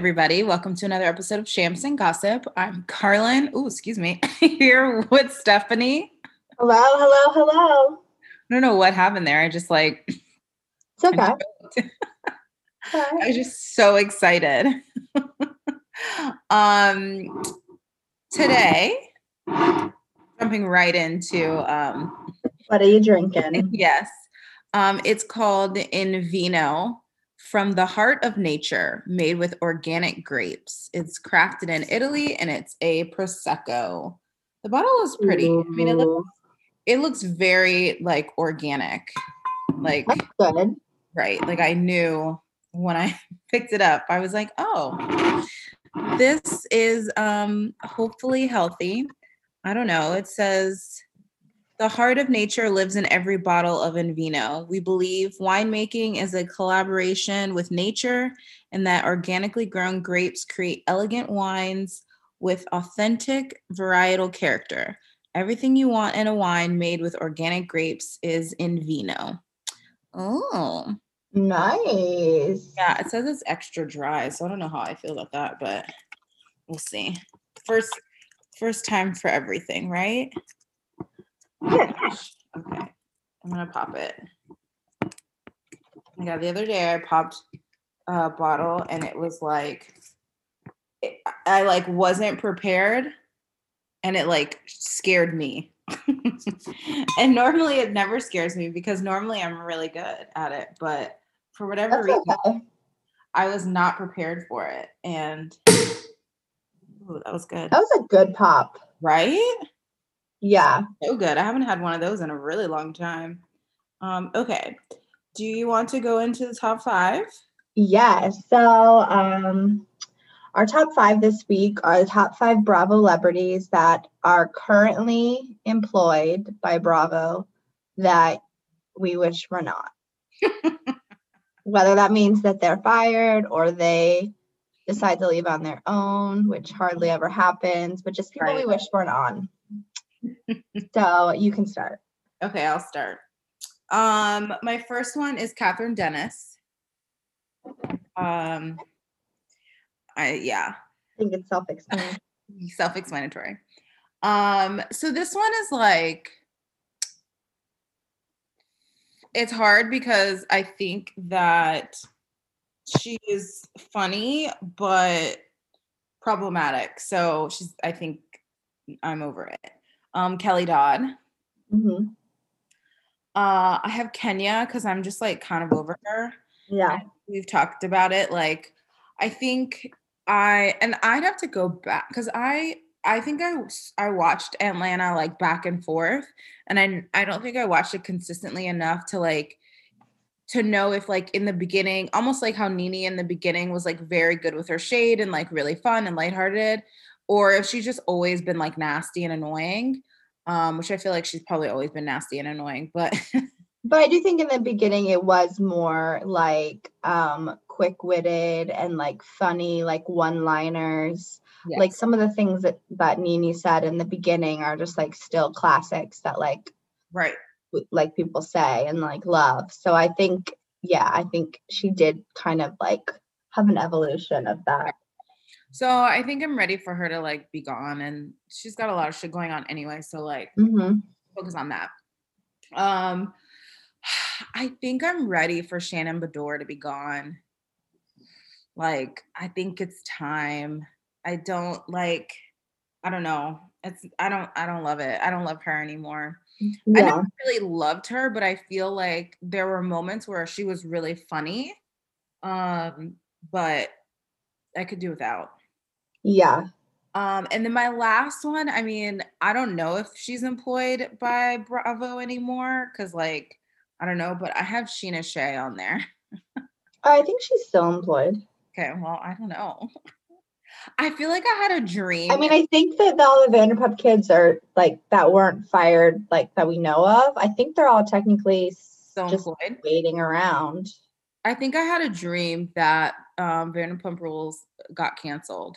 everybody. Welcome to another episode of Shams and Gossip. I'm Carlin. Oh, excuse me. Here with Stephanie. Hello, hello, hello. I don't know what happened there. I just like. It's okay. I was just so excited. um, today, jumping right into um, what are you drinking? Yes, um, it's called In Vino from the heart of nature, made with organic grapes. It's crafted in Italy and it's a prosecco. The bottle is pretty. Ooh. I mean, it looks it looks very like organic. Like That's good. Right. Like I knew when I picked it up, I was like, oh, this is um hopefully healthy. I don't know. It says the heart of nature lives in every bottle of Invino. We believe winemaking is a collaboration with nature and that organically grown grapes create elegant wines with authentic varietal character. Everything you want in a wine made with organic grapes is in vino. Oh, nice. Yeah, it says it's extra dry, so I don't know how I feel about that, but we'll see. First first time for everything, right? Okay. I'm gonna pop it. Yeah, the other day I popped a bottle and it was like it, I like wasn't prepared and it like scared me. and normally it never scares me because normally I'm really good at it, but for whatever That's reason okay. I was not prepared for it and ooh, that was good. That was a good pop. Right? Yeah. So good. I haven't had one of those in a really long time. Um, okay. Do you want to go into the top five? Yes. So um our top five this week are the top five Bravo celebrities that are currently employed by Bravo that we wish were not. Whether that means that they're fired or they decide to leave on their own, which hardly ever happens, but just people right. we wish weren't on. So you can start. Okay, I'll start. Um, my first one is Kathryn Dennis. Um, I yeah. I think it's self-explanatory. self-explanatory. Um, so this one is like it's hard because I think that she is funny but problematic. So she's I think I'm over it um, Kelly Dodd. Mm-hmm. Uh, I have Kenya because I'm just like kind of over her. Yeah. We've talked about it. Like, I think I, and I'd have to go back because I, I think I I watched Atlanta like back and forth, and I I don't think I watched it consistently enough to like to know if like in the beginning, almost like how Nene in the beginning was like very good with her shade and like really fun and lighthearted, or if she's just always been like nasty and annoying, um, which I feel like she's probably always been nasty and annoying, but but I do think in the beginning it was more like um quick-witted and like funny, like one-liners. Yes. Like some of the things that that Nene said in the beginning are just like still classics that like right like people say and like love. So I think yeah, I think she did kind of like have an evolution of that. So I think I'm ready for her to like be gone, and she's got a lot of shit going on anyway. So like, mm-hmm. focus on that. Um, I think I'm ready for Shannon Beador to be gone. Like, I think it's time. I don't like. I don't know. It's I don't I don't love it. I don't love her anymore. Yeah. I never really loved her, but I feel like there were moments where she was really funny. Um, but I could do without. Yeah. Um, and then my last one, I mean, I don't know if she's employed by Bravo anymore because, like, I don't know, but I have Scheana Shay on there. I think she's still employed. Okay, well, I don't know. I feel like I had a dream. I mean, I think that all the Vanderpump kids are like that weren't fired, like that we know of. I think they're all technically still just employed. waiting around. I think I had a dream that um, Vanderpump Rules got canceled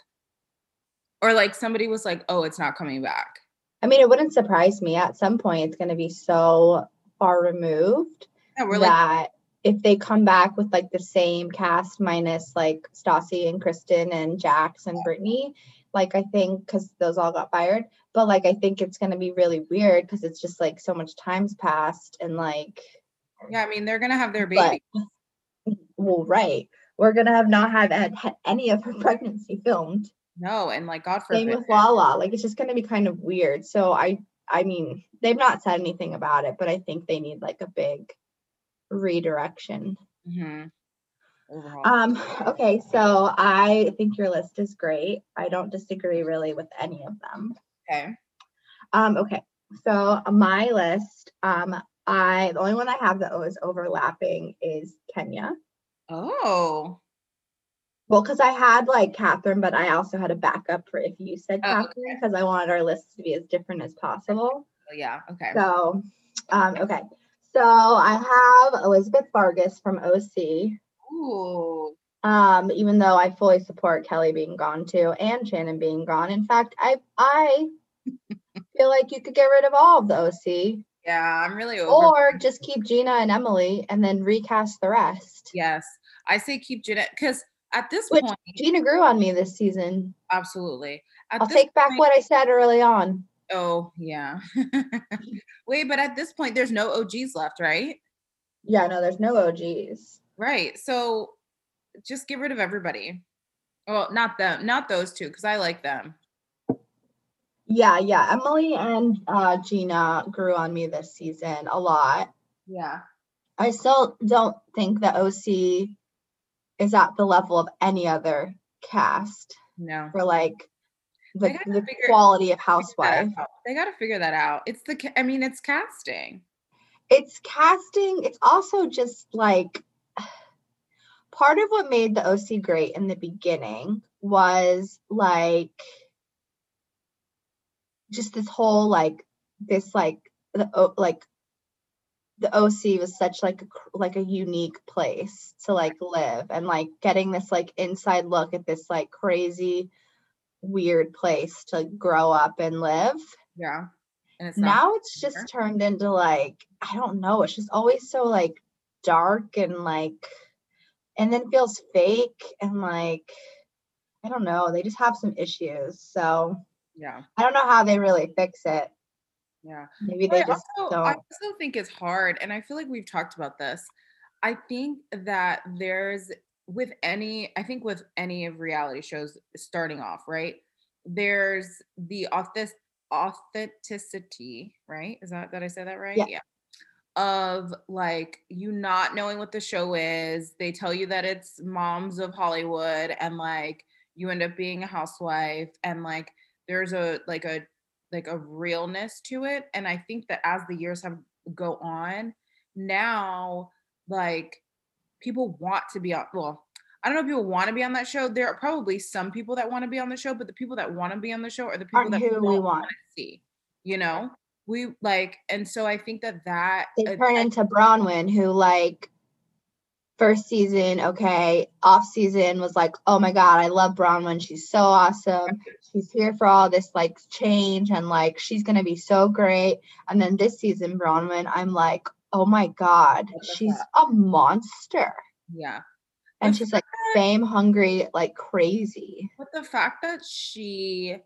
or like somebody was like, "Oh, it's not coming back." I mean, it wouldn't surprise me. At some point, it's going to be so far removed yeah, we're that, like if they come back with like the same cast minus like Stassi and Kristen and Jax and Brittany, like I think because those all got fired, but like I think it's gonna be really weird because it's just like so much time's passed and like Yeah, I mean they're gonna have their but baby. well, right. We're gonna have not have had any of her pregnancy filmed. No, and like God Same forbid. with Lala. Like it's just gonna be kind of weird. So I I mean, they've not said anything about it, but I think they need like a big redirection. Mhm. Um, okay, so I think your list is great. I don't disagree really with any of them. okay. Um, okay, so my list, um, I the only one I have that was overlapping is Kenya. Oh. Well, because I had like Kathryn, but I also had a backup for if you said Oh, Kathryn, because I wanted our list to be as different as possible. Yeah. Okay. So, um, okay. So I have Elizabeth Vargas from OC. Ooh. Um, even though I fully support Kelly being gone too and Shannon being gone. In fact, I I feel like you could get rid of all of the OC Yeah, I'm really over. or just keep Gina and Emily and then recast the rest. yes, I say keep Jeanette because at this Which- point, Gina grew on me this season. absolutely. At I'll take back point- what I said early on. Oh yeah. Wait, but at this point, there's no OGs left, right? Yeah, no, there's no OGs. Right. So just get rid of everybody. Well, not them, not those two, because I like them. Yeah, yeah. Emily and uh, Gina grew on me this season a lot. Yeah. I still don't think that OC is at the level of any other cast No. for like the, the figure- quality of housewife. They got to figure that out. It's the. I mean, it's casting. It's casting, it's also just like part of what made the OC great in the beginning was like just this whole like this like the like the OC was such like a like a unique place to like live and like getting this like inside look at this like crazy weird place to grow up and live Yeah. And it's now it's just turned into like i don't know it's just always so like dark and like and then feels fake and like i don't know they just have some issues so Yeah. i don't know how they really fix it Yeah. maybe they I just also, I don't I also think it's hard, and I feel like we've talked about this. I think that there's with any, I think with any of reality shows starting off, right? There's the authentic authenticity, right? Is that did I say that right? Yeah. Of like you not knowing what the show is. They tell you that it's moms of Hollywood, and like you end up being a housewife, and like there's a like a like a realness to it and i think that as the years have go on now like people want to be on well i don't know if people want to be on that show there are probably some people that want to be on the show but the people that want to be on the show are the people aren't that who we want. to see you know? We like and so i think that that they uh, turn into braunwyn who like first season okay off season was like oh my god i love braunwyn she's so awesome. She's here for all this like change and like she's gonna be so great. And then this season braunwyn i'm like oh my god she's fuck? a monster. Yeah. And she's like fact- fame hungry like crazy. But the fact that she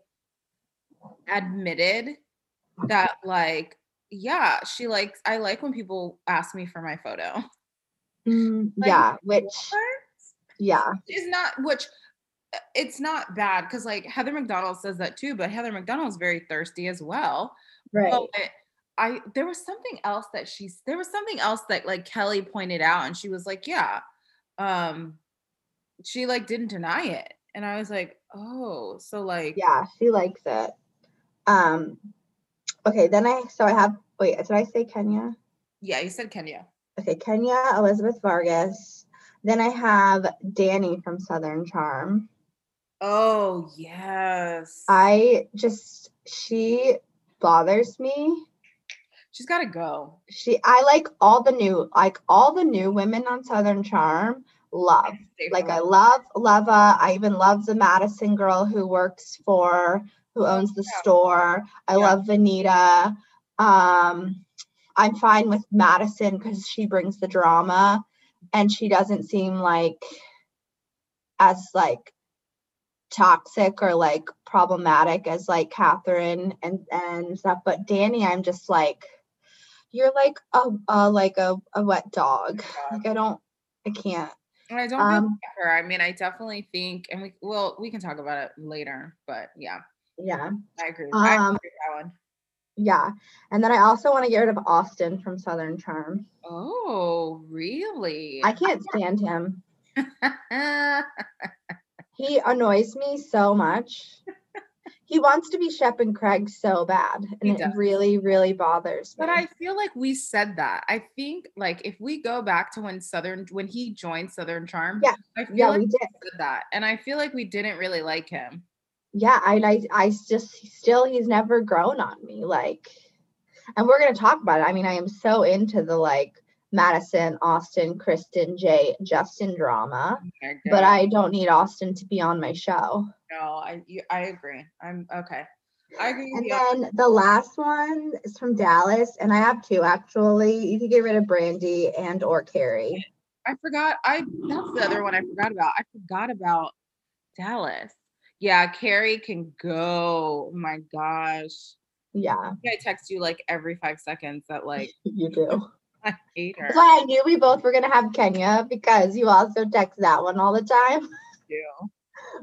admitted that, like, yeah, she likes, I like when people ask me for my photo. Mm, Like, yeah which What? yeah Is not, which uh, it's not bad because, like, Heather McDonald says that too, but Heather McDonald's very thirsty as well. right But I, there was something else that she's, there was something else that, like, Kelly pointed out, and she was like, yeah, um, she, like, didn't deny it. And I was like, oh, so, like, yeah she likes it um okay then i so i have wait did i say kenya yeah, you said Kenya. Okay kenya elizabeth vargas. Then i have danni from southern charm. Oh yes. i just she bothers me. She's got to go. she i like all the new like all the new women on southern charm. Love. Stay like i love leva. I even love the madison girl who works for who owns the Yeah. store. I Yeah. love venita. Um i'm fine with madison because she brings the drama and she doesn't seem like as like toxic or like problematic as like Kathryn and and stuff. But Danni, I'm just like, you're like a, a like a, a wet dog. Like I don't, I can't. I don't Um, her. I mean, I definitely think, and we well, we can talk about it later. But yeah, Yeah, I agree. I agree Um, with that one. Yeah. And then I also want to get rid of Austin from Southern Charm. Oh, really? I can't stand him. He annoys me so much. he wants to be Shep and Craig so bad, and it really, really bothers me. But I feel like we said that. I think like if we go back to when Southern when he joined Southern Charm, Yeah, I feel yeah, like we we did. said that. And I feel like we didn't really like him. Yeah, I, I, I just still he's never grown on me. Like, and we're gonna talk about it. I mean, I am so into the like Madison, Austin, Kristin, Jay, Justin drama, Okay, but. I don't need Austin to be on my show. no, I you, I agree. I'm okay. I agree And you. then the last one is from Dallas, and I have two actually. You could get rid of Brandi and or Kary. I forgot. I that's the other one I forgot about. I forgot about Dallas. Yeah, Kary can go. Oh my gosh. Yeah, I text you like every five seconds that like you do. I hate her. That's why I knew we both were gonna have Kenya because you also text that one all the time. too.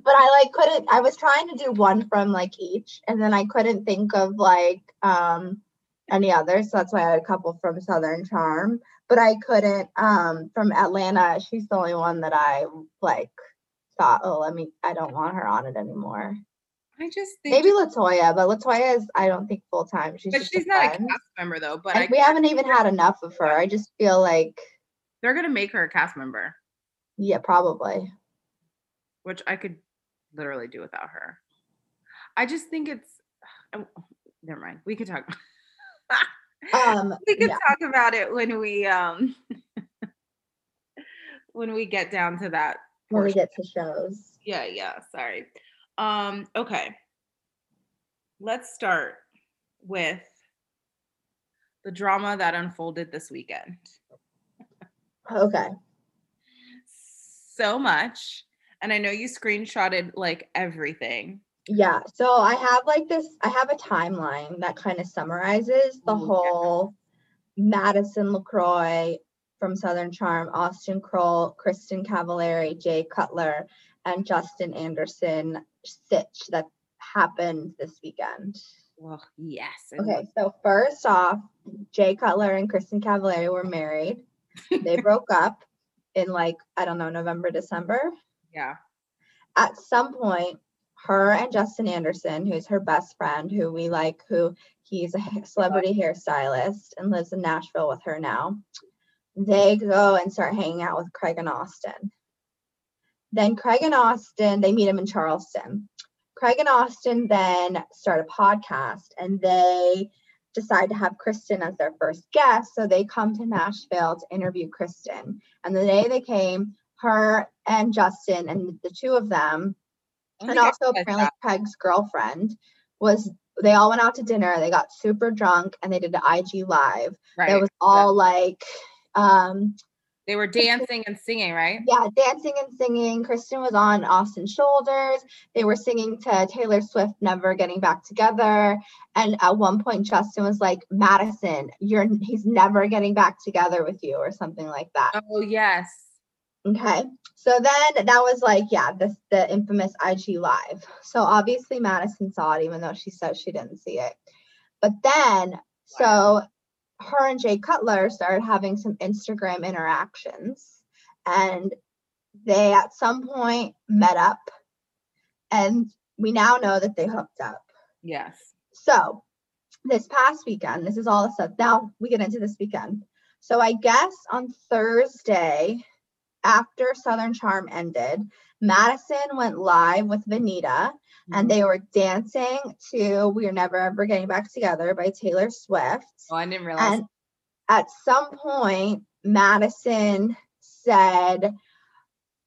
But I like couldn't. I was trying to do one from like each, and then I couldn't think of like um any others. So that's why I had a couple from Southern Charm. But I couldn't um from Atlanta. She's the only one that I like thought. Oh, let me. I don't want her on it anymore. I just think Maybe Latoya, but Latoya is I don't think full time. She's but she's a not a friend. cast member though. But we haven't even had enough of her. I just feel like they're gonna make her a cast member, yeah, probably. which I could literally do without her. I just think it's oh, never mind. We could talk. Um, we could yeah. talk about it when we um when we get down to that when we get to shows. yeah yeah sorry um okay let's start with the drama that unfolded this weekend Okay. so much and i know you screenshotted like everything Yeah. So I have like this, I have a timeline that kind of summarizes the Ooh, yeah. whole Madison LaCroix from Southern Charm, Austin Kroll, Kristin Cavallari, Jay Cutler, and Justin Anderson sitch that happened this weekend. well yes Okay, so first off, Jay Cutler and Kristin Cavallari were married. They broke up in like, I don't know, November, December. yeah At some point, her and Justin Anderson, who's her best friend, who we like, who he's a celebrity hairstylist and lives in Nashville with her now, they go and start hanging out with Craig and Austin. Then Craig and Austin, they meet him in Charleston. Craig and Austin then start a podcast and they decide to have Kristin as their first guest. So they come to Nashville to interview Kristin. And the day they came, her and Justin and the two of them, and also apparently. Craig's girlfriend, was they all went out to dinner. They got super drunk and they did an IG live. right That was all like, um, they were dancing and singing right yeah, dancing and singing. Kristin was on Austin's shoulders. They were singing to Taylor Swift, Never Getting Back Together. And at one point, Justin was like, Madison, you're he's never getting back together with you, or something like that. oh yes Okay. So then that was like, yeah, this the infamous IG live. So obviously Madison saw it, even though she said she didn't see it. But then, so her and Jay Cutler started having some Instagram interactions, and they at some point met up, and we now know that they hooked up. yes So this past weekend, this is all the stuff. Now we get into this weekend. So I guess on Thursday, after Southern Charm ended, Madison went live with Venita and mm-hmm. they were dancing to We're Never Ever Getting Back Together by Taylor Swift. oh i didn't realize And at some point, Madison said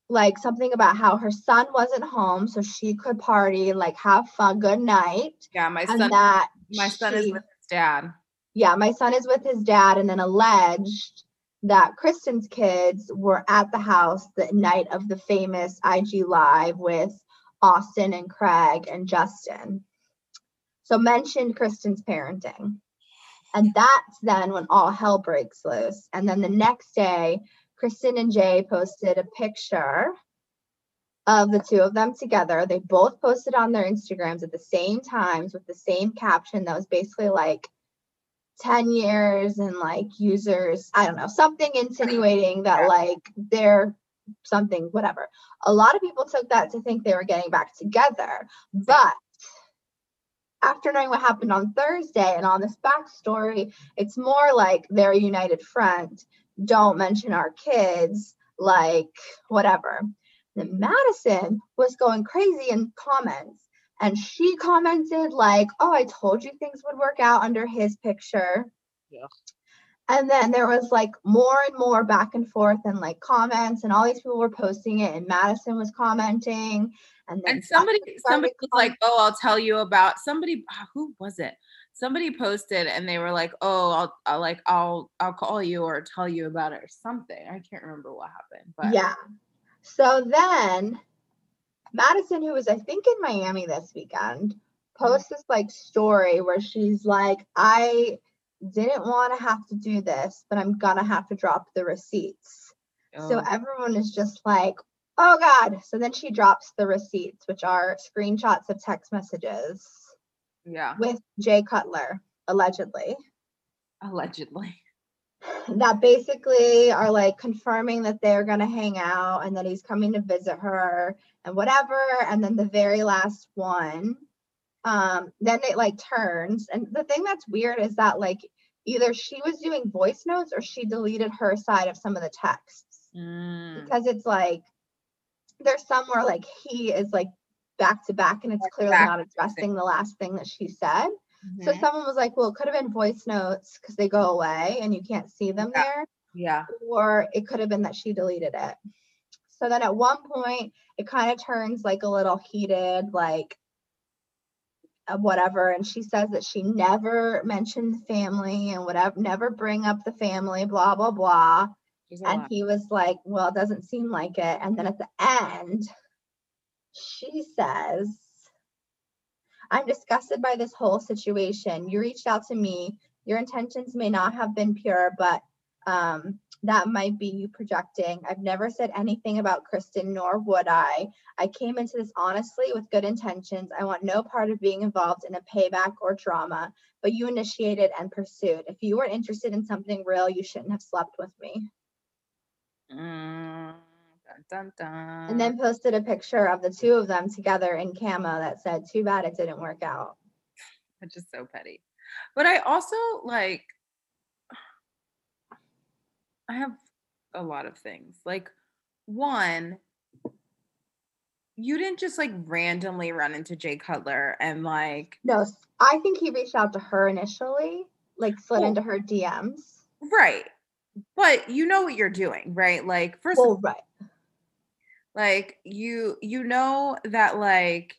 like something about how her son wasn't home so she could party, like have fun, good night. yeah my son that my son is with his dad yeah, my son is with his dad, and then alleged that Kristin's kids were at the house the night of the famous IG Live with Austin and Craig and Justin. So mentioned Kristin's parenting. And that's then when all hell breaks loose. And then the next day, Kristin and Jay posted a picture of the two of them together. They both posted on their Instagrams at the same times with the same caption that was basically like 10 years and like users, I don't know, something insinuating that like they're something, whatever. A lot of people took that to think they were getting back together. But after knowing what happened on Thursday and on this backstory, it's more like they're a united front. Don't mention our kids, like whatever. Then Madison was going crazy in comments and she commented like, "Oh, I told you things would work out under his picture." Yeah. And then there was like more and more back and forth and like comments, and all these people were posting it, and Madison was commenting, and then And somebody somebody was like, "Oh, I'll tell you about somebody ah, who was it?" Somebody posted and they were like, "Oh, I'll, I'll like I'll I'll call you or tell you about it or something." I can't remember what happened, but Yeah. So then Madison, who was I think in Miami this weekend, hmm. posts this like story where she's like, I didn't want to have to do this, but I'm gonna have to drop the receipts. So oh, everyone is just like, oh God. So then she drops the receipts, which are screenshots of text messages yeah, with Jay Cutler, allegedly. allegedly. That basically are like confirming that they're going to hang out and that he's coming to visit her and whatever and then the very last one um then it like turns. And the thing that's weird is that like either she was doing voice notes or she deleted her side of some of the texts. Mm, because it's like there's some where like he is like back to back and it's clearly not addressing the last thing that she said so mhm, someone was like well it could have been voice notes because they go away and you can't see them Yeah. there yeah, or it could have been that she deleted it. So then at one point, it kind of turns like a little heated, like uh, whatever. And she says that she never mentioned family and whatever, never bring up the family, blah, blah, blah. And he was like, well, it doesn't seem like it. And then at the end, she says, I'm disgusted by this whole situation. You reached out to me. Your intentions may not have been pure, but um, that might be you projecting. I've never said anything about Kristin, nor would I. I came into this honestly with good intentions. I want no part of being involved in a payback or drama, but you initiated and pursued. If you were interested in something real, you shouldn't have slept with me. Mm, dun, dun. And then posted a picture of the two of them together in camo that said, Too bad it didn't work out. which is so petty. But I also like I have a lot of things. Like one, you didn't just like randomly run into Jay Cutler and like No, I think he reached out to her initially, like slid Well- into her DMs. right. But you know what you're doing, right? Like first Well, right. Like you you know that like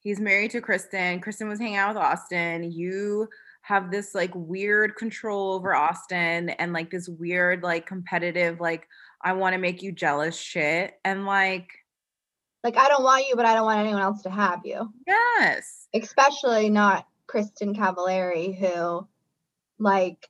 he's married to Kristin. Kristin was hanging out with Austin. You have this like weird control over Austin and like this weird like competitive like I want to make you jealous shit and like Like, I don't want you, but I don't want anyone else to have you. yes. Especially not Kristin Cavallari, who, like,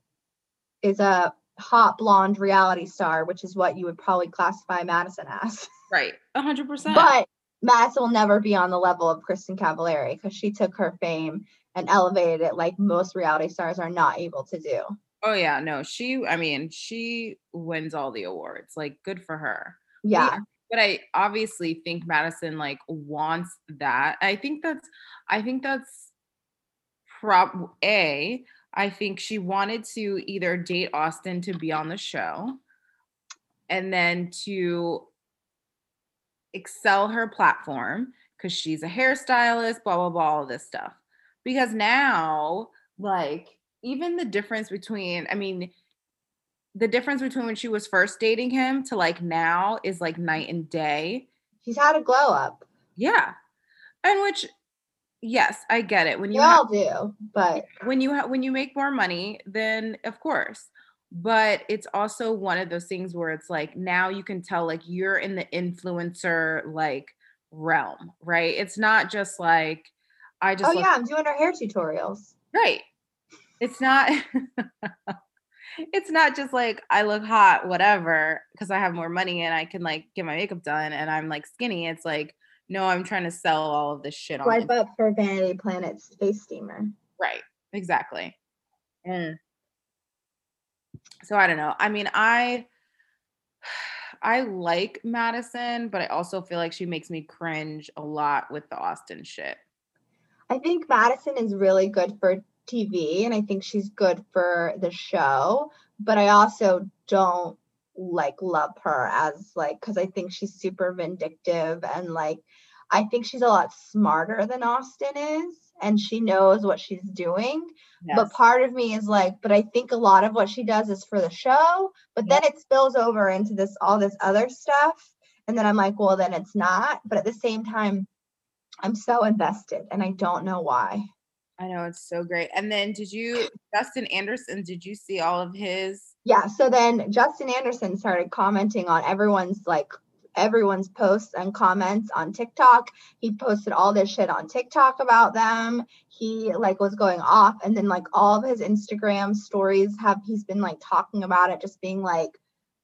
is a hot blonde reality star, which is what you would probably classify Madison as. Right. 100%. But Madison will never be on the level of Kristin Cavallari because she took her fame and elevated it like most reality stars are not able to do. oh yeah, no. She I mean, she wins all the awards. Like good for her. Yeah. but I obviously think Madison like wants that. I think that's I think that's prob a I think she wanted to either date Austin to be on the show and then to excel her platform because she's a hairstylist, blah blah blah, all this stuff. Because now, like, even the difference between, I mean, the difference between when she was first dating him to like now is like night and day. She's had a glow up. Yeah. And which yes, I get it. When We you ha- all do, but when you ha- when you make more money, then of course. But it's also one of those things where it's like now you can tell like you're in the influencer like realm, right? It's not just like I just Oh look- yeah, I'm doing our hair tutorials. right. It's not it's not just like I look hot, whatever, because I have more money and I can like get my makeup done and I'm like skinny. It's like, no, I'm trying to sell all of this shit on Swipe up for Vanity Planet's space steamer. Right. Exactly. And so I don't know. I mean, I I like Madison, but I also feel like she makes me cringe a lot with the Austin shit. I think Madison is really good for TV and I think she's good for the show, but I also don't like love her as like cuz I think she's super vindictive and like I think she's a lot smarter than Austin is and she knows what she's doing. But part of me is like, but I think a lot of what she does is for the show, but then it spills over into this all this other stuff. And then I'm like, well, then it's not. But at the same time, I'm so invested and I don't know why. I know it's so great. And then did you Justin Anderson, did you see all of his Yeah. So then Justin Anderson started commenting on everyone's like everyone's posts and comments on TikTok. He posted all this shit on TikTok about them. He like was going off and then like all of his Instagram stories have he's been like talking about it just being like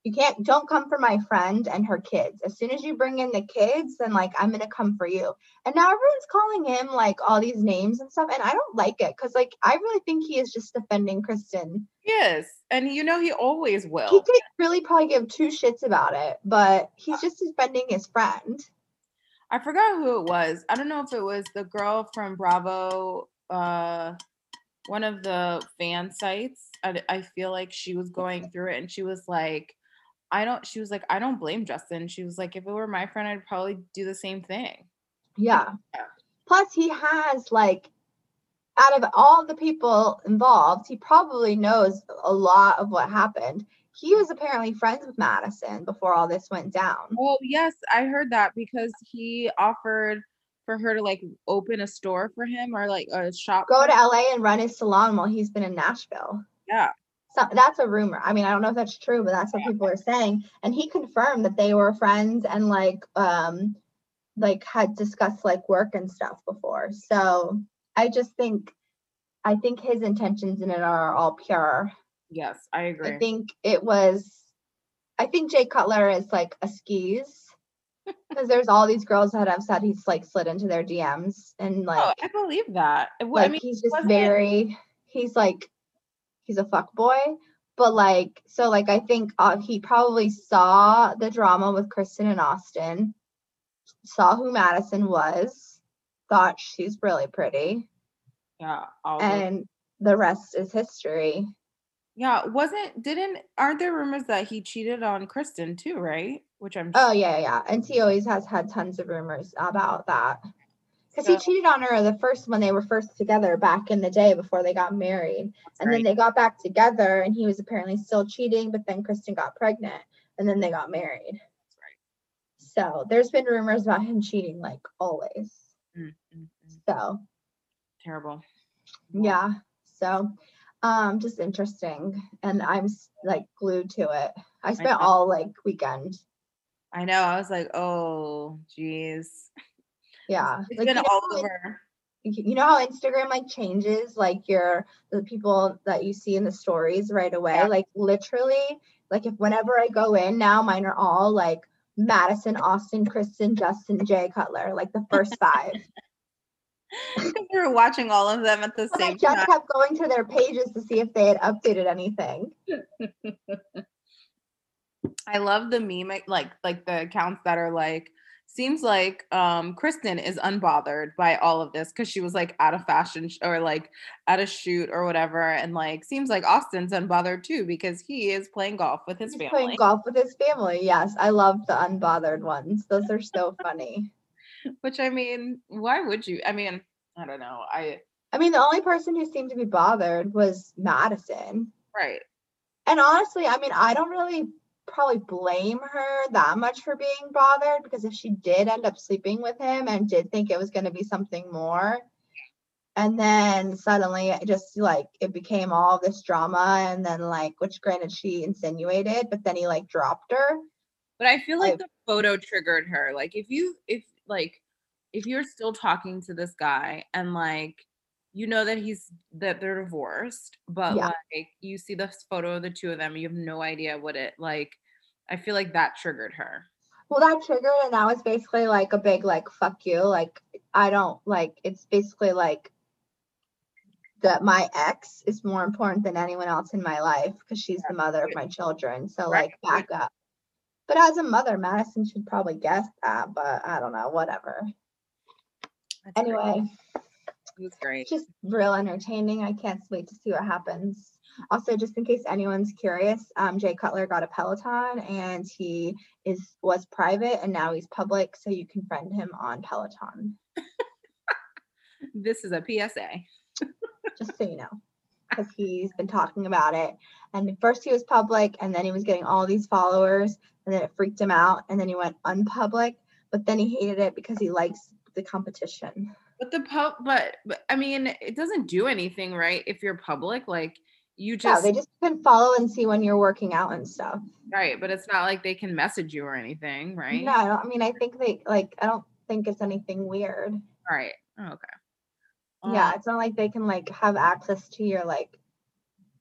you can't don't come for my friend and her kids. As soon as you bring in the kids, then like I'm gonna come for you. And now everyone's calling him like all these names and stuff, and I don't like it because like I really think he is just defending Kristin Yes. And you know he always will. he did really probably give two shits about it, but he's just defending his friend. I forgot who it was. I don't know if it was the girl from Bravo, uh, one of the fan sites. I, I feel like she was going through it and she was like, I don't, she was like, I don't blame Justin. She was like, if it were my friend, I'd probably do the same thing. Yeah. Yeah. Plus, he has like, out of all the people involved, he probably knows a lot of what happened. He was apparently friends with Madison before all this went down. Well, yes, I heard that because he offered for her to like open a store for him or like a shop. Go to. LA and run his salon while he's been in Nashville. Yeah. That's a rumor. I mean, I don't know if that's true, but that's what people are saying. And he confirmed that they were friends and like um like had discussed like work and stuff before. So I just think I think his intentions in it are all pure. Yes, I agree. I think it was I think Jay Cutler is like a skis. Because there's all these girls that have said he's like slid into their DMs and like oh, I believe that. Well, like I mean, he's just wasn't it- very he's like he's a fuck boy but like so like i think uh, he probably saw the drama with kristin and austin saw who madison was thought she's really pretty. Yeah, and the rest is history. Yeah, wasn't didn't aren't there rumors that he cheated on Kristin too, right? Which I'm oh yeah yeah. And he always has had tons of rumors about that because he cheated on her the first when they were first together back in the day before they got married that's And right. then they got back together and he was apparently still cheating, but then Kristin got pregnant and then they got married. That's right. So there's been rumors about him cheating like always. Mm, mm, mm. So Terrible. yeah. So um just interesting. And I'm like glued to it. I spent know. all like weekend. I know. I was like, oh, geez. Yeah. It's Like, been you know all how in- over. you know how Instagram like changes like your the people that you see in the stories right away? Yeah. Like literally, like if whenever I go in now, mine are all like Madison, Austin, Kristin, Justin, Jay Cutler, like the first five. We were watching all of them at the But I just time. kept going to their pages to see if they had updated anything. I love the meme, like like the accounts that are like, seems like um Kristin is unbothered by all of this because she was like at a fashion sh- or like at a shoot or whatever, and like seems like Austin's unbothered too because he is playing golf with his He's family. playing golf with his family. Yes, I love the unbothered ones. Those are so funny. Which I mean, why would you? I mean, I don't know. I I mean, the only person who seemed to be bothered was Madison. right. And honestly, I mean, I don't really probably blame her that much for being bothered because if she did end up sleeping with him and did think it was going to be something more, And then suddenly it just like it became all this drama and then like which granted she insinuated, but then he like dropped her. But I feel like Like- the photo triggered her. Like if you if like if you're still talking to this guy and like you know that he's that they're divorced, but Yeah. like you see this photo of the two of them, you have no idea what it like. I feel like that triggered her. Well, that triggered, and that was basically like a big like fuck you. Like I don't like. It's basically like that my ex is more important than anyone else in my life because she's the mother of my children. So Right. like back up. But as a mother, Madison should probably guess that. But I don't know. Whatever. That's great. It was great. just real entertaining. I can't wait to see what happens. Also, just in case anyone's curious, um, Jay Cutler got a Peloton and he is was private and now he's public, so you can friend him on Peloton. This is a PSA. just so you know, because he's been talking about it. And first he was public, and then he was getting all these followers, and then it freaked him out, and then he went unpublic. But then he hated it because he likes the competition. But the pub, but, but I mean, it doesn't do anything, right? If you're public, like you just Yeah, they just can follow and see when you're working out and stuff. right, but it's not like they can message you or anything, right? No, I I mean, I think they like. I don't think it's anything weird. Right. Oh, okay. yeah, Um, it's not like they can like have access to your like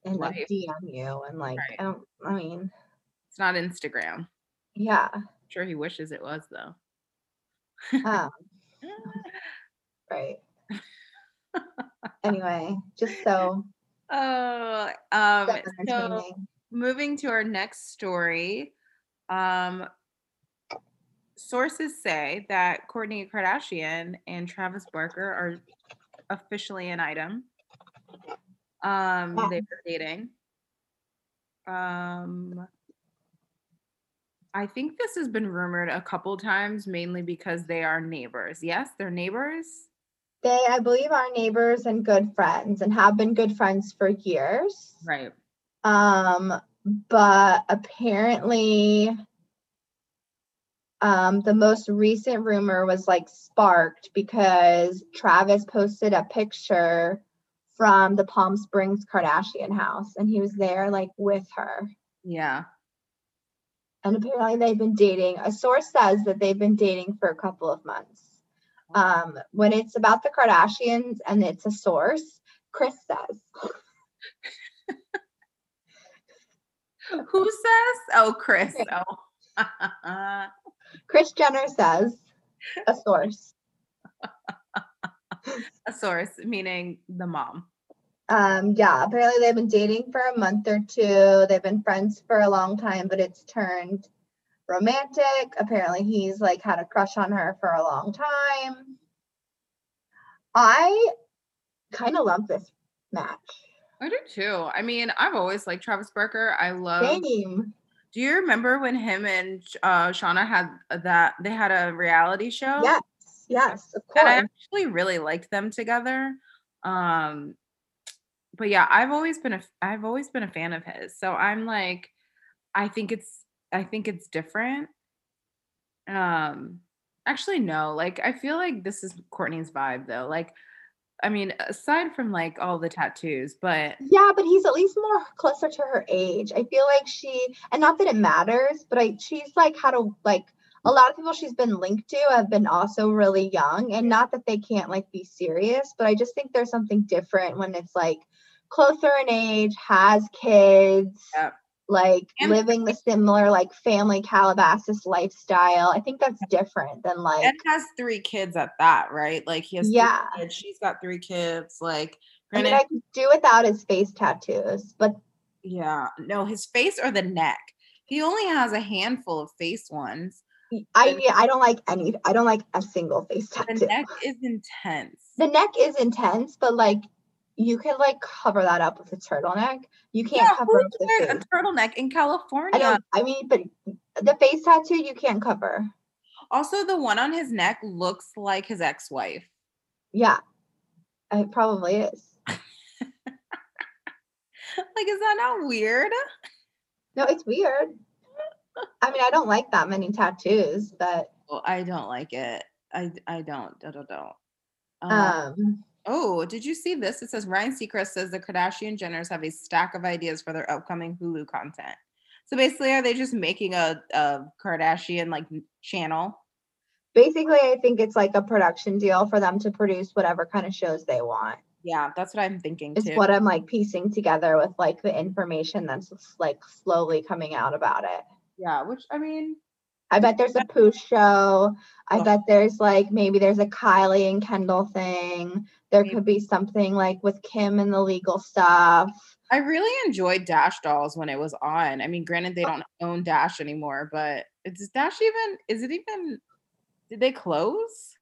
and like DM you and like Right. I don't. I mean, it's not Instagram. yeah. I'm sure he wishes it was though. Um, right. anyway, just so Oh, um, so moving to our next story. Um, sources say that Kourtney Kardashian and Travis Barker are officially an item. Um, they were dating. Um, I think this has been rumored a couple times, mainly because they are neighbors. Yes, they're neighbors. They, I believe, are neighbors and good friends and have been good friends for years. Right. Um, but apparently, um, the most recent rumor was like sparked because Travis posted a picture from the Palm Springs Kardashian house and he was there like with her. Yeah. And apparently they've been dating. A source says that they've been dating for a couple of months. Um, when it's about the Kardashians and it's a source, Kris says. Who says? Oh, Kris. Oh. Kris Jenner says, a source. a source, meaning the mom. Um, yeah, apparently they've been dating for a month or two. They've been friends for a long time, but it's turned romantic. Apparently he's like had a crush on her for a long time. I kind of love this match. I do too. I mean, I've always liked Travis Barker. I love. Same. Do you remember when him and uh, Shanna had that? They had a reality show. Yes, yes, of and I actually really liked them together. Um, but yeah, I've always been a I've always been a fan of his. So I'm like, I think it's I think it's different. Um, actually, no. Like, I feel like this is Kourtney's vibe though. Like, I mean, aside from like all the tattoos, but Yeah, but he's at least more closer to her age. I feel like she, and not that it matters, but I she's like had a like a lot of people she's been linked to have been also really young, and not that they can't like be serious, but I just think there's something different when it's like closer in age, has kids, Yep. Like And- living the similar like family Calabasas lifestyle. I think that's different than like Ed has three kids at that, right? Like he has three Yeah. kids, she's got three kids. Like, I mean I could do without his face tattoos, but yeah, no, his face or the neck. He only has a handful of face ones. I yeah, I don't like any I don't like a single face tattoo. The neck is intense. the neck is intense, but like you can like cover that up with a turtleneck. You can't Yeah, cover who up the wears a turtleneck in California? I don't I mean, but the face tattoo you can't cover. Also, the one on his neck looks like his ex-wife. Yeah. It probably is. Like, is that not weird? No, it's weird. I mean, I don't like that many tattoos, but Well, I don't like it. I I don't. I don't. don't. Um, um Oh, did you see this? It says Ryan Seacrest says the Kardashian Jenners have a stack of ideas for their upcoming Hulu content. So basically, are they just making a, a Kardashian like channel? Basically, I think it's like a production deal for them to produce whatever kind of shows they want. Yeah, that's what I'm thinking It's too. what I'm like piecing together with like the information that's like slowly coming out about it. yeah, which I mean, I bet there's a Poosh show. I Oh. bet there's like maybe there's a Kylie and Kendall thing. There could be something like with Kim and the legal stuff. I really enjoyed Dash Dolls when it was on. I mean, granted, they oh. don't own Dash anymore, but is Dash even? Is it even? Did they close?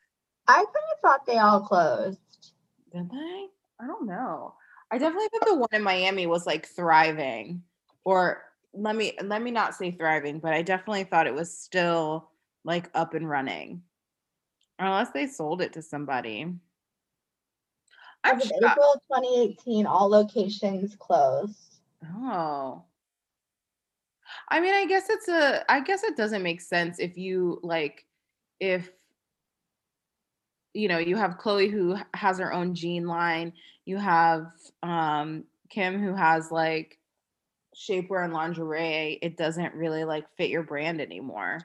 I kind of thought they all closed. Did they? I don't know. I definitely think the one in Miami was like thriving, or let me let me not say thriving, but I definitely thought it was still like up and running, unless they sold it to somebody. I'm As of. April 2018, all locations closed. Oh. I mean, I guess it's a I guess it doesn't make sense if you like if you know, you have Khloe who has her own jean line, you have um Kim who has like shapewear and lingerie, it doesn't really like fit your brand anymore.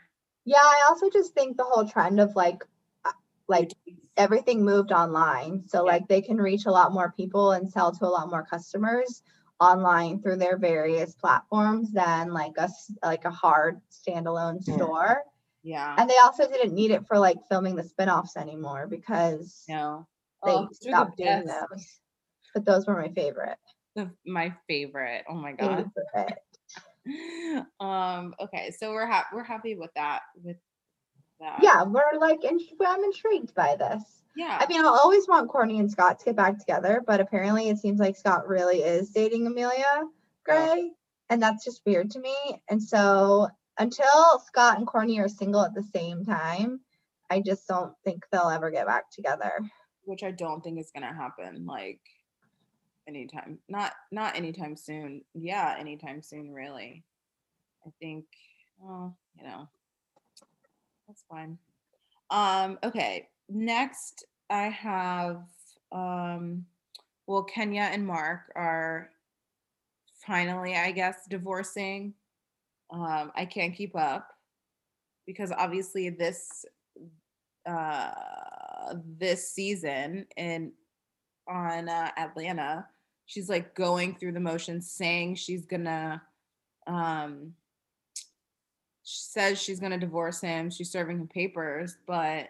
Yeah, I also just think the whole trend of like uh, like everything moved online. So like they can reach a lot more people and sell to a lot more customers online through their various platforms than like a like a hard standalone store. Yeah. And they also didn't need it for like filming the spin-offs anymore because No. they Oh, the stopped doing those. But those were my favorite. The- my favorite. Oh my god. um okay so we're happy we're happy with that with that Yeah, we're like in- I'm intrigued by this. yeah I mean, I'll always want Kourtney and Scott to get back together, but apparently it seems like Scott really is dating Amelia Gray, and that's just weird to me. And so until Scott and Kourtney are single at the same time, I just don't think they'll ever get back together. which i don't think is gonna happen like anytime not not anytime soon yeah anytime soon really. I think well you know that's fine. Um okay next i have um well kenya and marc are finally i guess divorcing. Um i can't keep up because obviously this uh this season in on uh, Atlanta she's like going through the motions saying she's gonna um she says she's gonna divorce him she's serving him papers but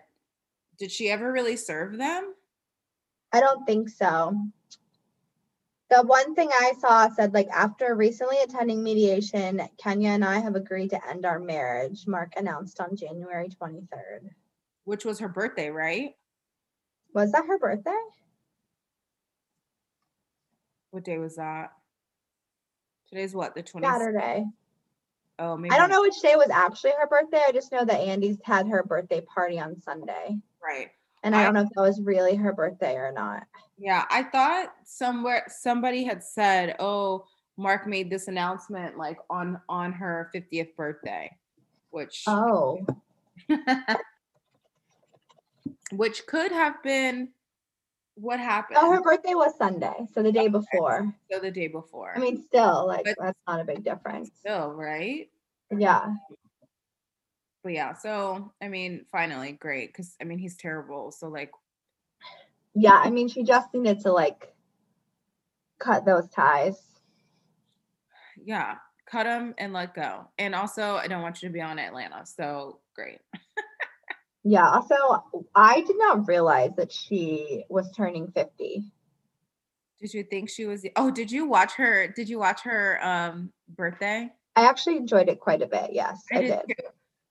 did she ever really serve them I don't think so. The one thing I saw said, like, after recently attending mediation, Kenya and I have agreed to end our marriage. Marc announced on January 23rd. which was her birthday right Was that her birthday? What day was that today's what the 20th Saturday. oh maybe I don't know which day was actually her birthday. I just know that Andy's had her birthday party on Sunday. right And I I- don't know if that was really her birthday or not. Yeah, I thought somewhere somebody had said, "Oh, Marc made this announcement like on on her 50th birthday," which Oh, which could have been what happened. oh, her birthday was Sunday, so the day before. so the day before. I mean, still, like, But- that's not a big difference. still right. Yeah. But yeah, so I mean, finally, great because I mean he's terrible. So like, Yeah. I mean, she just needed to, like, cut those ties. yeah, cut them and let go. And also, I don't want you to be on Atlanta. So great. Yeah. Also, I did not realize that she was turning 50. Did you think she was? Oh, did you watch her? Did you watch her um birthday? I actually enjoyed it quite a bit. Yes, I, did. too.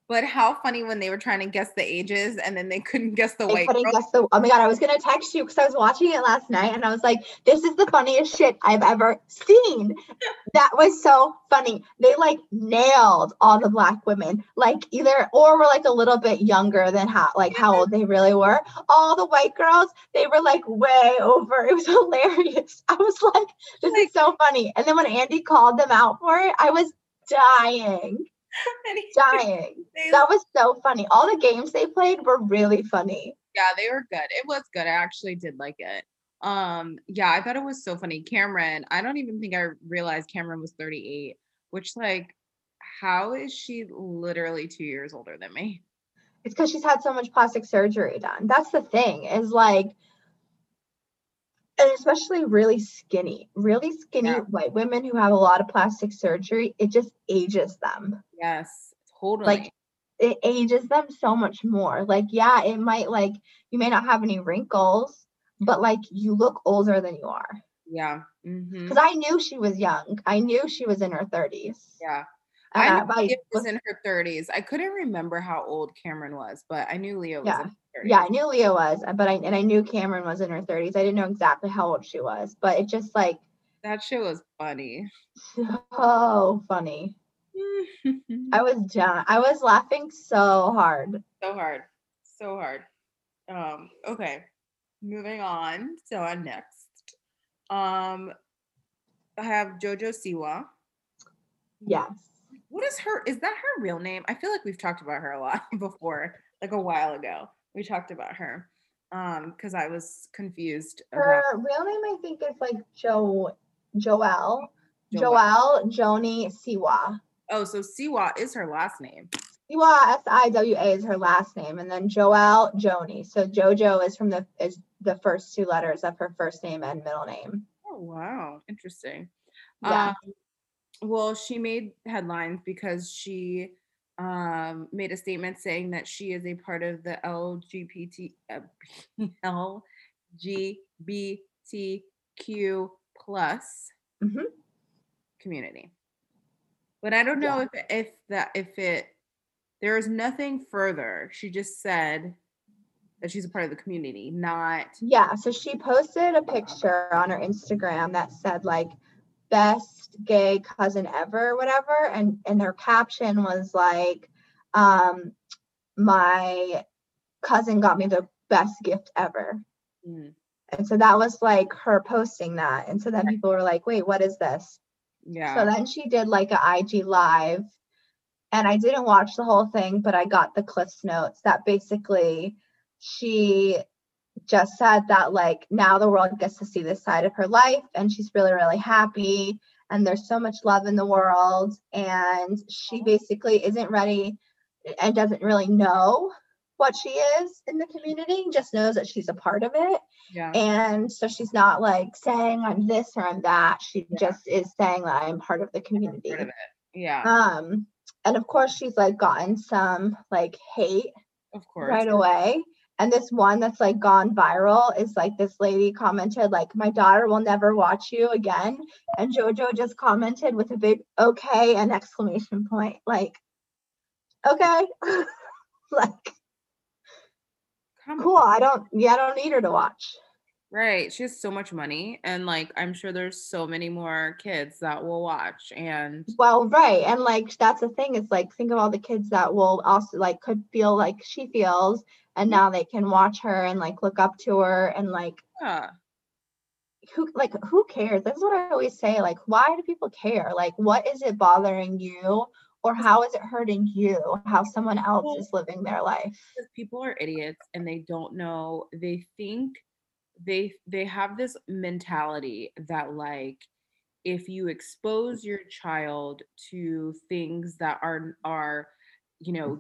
But how funny when they were trying to guess the ages and then they couldn't guess the I white couldn't girl. guess the. Oh my god! I was gonna text you because I was watching it last night, and I was like, "This is the funniest shit I've ever seen." That was so funny. They like nailed all the black women, like either or were like a little bit younger than how like how old they really were. All the white girls, they were like way over. It was hilarious. I was like, "This is so funny." And then when Andy called them out for it, I was dying, dying. That was so funny. All the games they played were really funny. yeah, they were good. It was good. I actually did like it. Um, yeah, I thought it was so funny. Kameron, I don't even think I realized Kameron was 38, which like how is she literally two years older than me? It's because she's had so much plastic surgery done. That's the thing, is like and especially really skinny, really skinny Yeah. white women who have a lot of plastic surgery, it just ages them. Yes, totally. Like it ages them so much more. Like, yeah, it might like you may not have any wrinkles, but like you look older than you are. yeah. hmm Because I knew she was young. I knew she was in her 30s. Yeah. I I- knew Leah was in her 30s. I couldn't remember how old Kameron was, but I knew Leah was Yeah. in her 30s. yeah, I knew Leah was, but I and I knew Kameron was in her 30s. I didn't know exactly how old she was, but it just like That shit was funny. so funny. I was done. I was laughing so hard. so hard. So hard. Um, okay. Moving on to our next. Um I have Jojo Siwa. Yes. What is her is that her real name? I feel like we've talked about her a lot before, like a while ago. We talked about her. Um, because I was confused Her about real name I think is like Jo Joelle. Joelle. Joelle Joanie Siwa. oh, so Siwa is her last name. Siwa S I W A is her last name, and then Joelle Joanie. So Jojo is from the is the first two letters of her first name and middle name. Oh wow, interesting. Yeah. Um, well, she made headlines because she um, made a statement saying that she is a part of the LGBT uh, LGBTQ plus Mhm. community. But I don't know if if that if it there is nothing further. She just said that she's a part of the community, not Yeah, so she posted a picture on her Instagram that said like best gay cousin ever or whatever and and her caption was like um my cousin got me the best gift ever. Mm, And so that was like her posting that. And so then people were like, "Wait, what is this?" yeah. So then she did like a IG live and I didn't watch the whole thing, but I got the Cliffs notes that basically she just said that like now the world gets to see this side of her life and she's really, really happy and there's so much love in the world. And she basically isn't ready and doesn't really know what she is in the community, just knows that she's a part of it yeah. and so she's not like saying i'm this or i'm that she Yeah. just is saying that i'm part of the community of. Yeah. um and of course she's like gotten some like hate Of course. right away and this one that's like gone viral is like this lady commented like my daughter will never watch you again. And jojo just commented with a big okay and exclamation point like okay. Like cool i don't yeah i don't need her to watch Right. She has so much money. And like, I'm sure there's so many more kids that will watch. And Well, right. And like that's the thing, is like think of all the kids that will also like could feel like she feels and mm-hmm. now they can watch her and like look up to her and like yeah, who like who cares? That's what I always say. Like, why do people care? Like, what is it bothering you? Or how is it hurting you? How someone else is living their life. because people are idiots and they don't know. They think they they have this mentality that like if you expose your child to things that are are you mm. know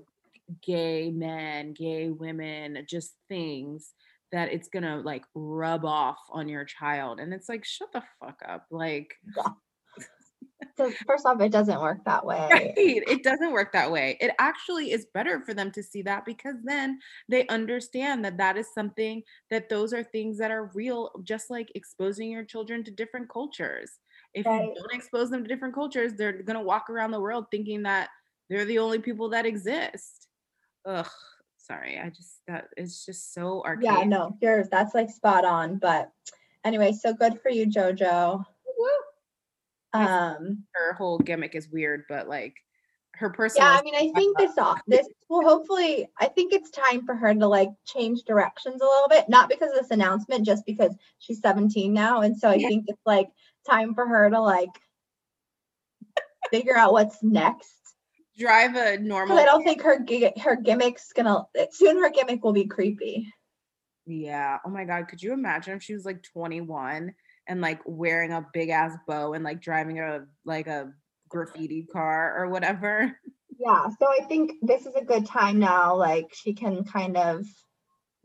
gay men gay women just things that it's gonna like rub off on your child and it's like shut the fuck up like So first off, it doesn't work that way. Right. It doesn't work that way. It actually is better for them to see that because then they understand that that is something that those are things that are real, just like exposing your children to different cultures. If Right. you don't expose them to different cultures, they're going to walk around the world thinking that they're the only people that exist. Ugh. Sorry. I just, that is just so archaic. Yeah, no, yours that's like spot on. But anyway, so good for you, Jojo. Um Her whole gimmick is weird, but like her personal. Yeah, I mean, I think this all this will hopefully. I think it's time for her to like change directions a little bit, not because of this announcement, just because she's 17 now, and so I Yeah. think it's like time for her to like figure out what's next. drive a normal I don't think her her gimmick's gonna soon. Her gimmick will be creepy. Yeah. Oh my God. Could you imagine if she was like 21 and like wearing a big ass bow and like driving a like a graffiti car or whatever? Yeah, so I think this is a good time now. Like she can kind of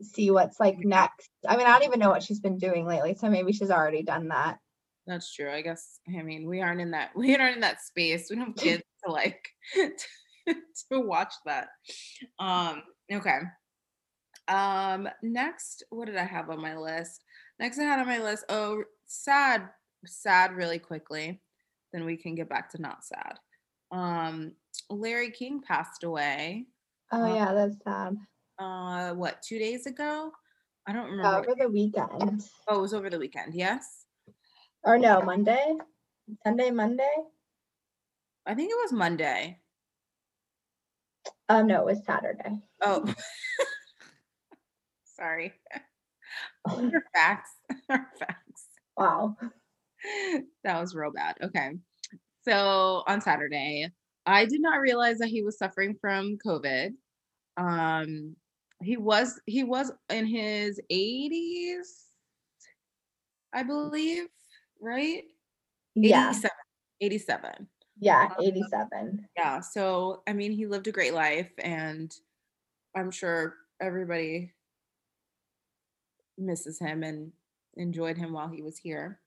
see what's like next. I mean, I don't even know what she's been doing lately, so maybe she's already done that. That's true. I guess. I mean, we aren't in that. We aren't in that space. We don't have kids to like to watch that. Um. Okay. Um. Next, what did I have on my list? Next, I had on my list. Oh, sad. Sad. Really quickly. Then we can get back to not sad. Um. Larry King passed away. Oh Uh, yeah, that's sad. Uh. What? Two days ago. I don't remember. Over the weekend. Oh, it was over the weekend. Yes. Or no, Monday? Sunday, Monday? I think it was Monday. Oh no, it was Saturday. Oh, sorry. Facts. Our facts. Wow. That was real bad. Okay. So on Saturday, I did not realize that he was suffering from COVID. Um, he was he was in his 80s, I believe, right? Yeah, 87. 87. yeah, Um, 87. Yeah. So, I mean, he lived a great life, and I'm sure everybody misses him and enjoyed him while he was here.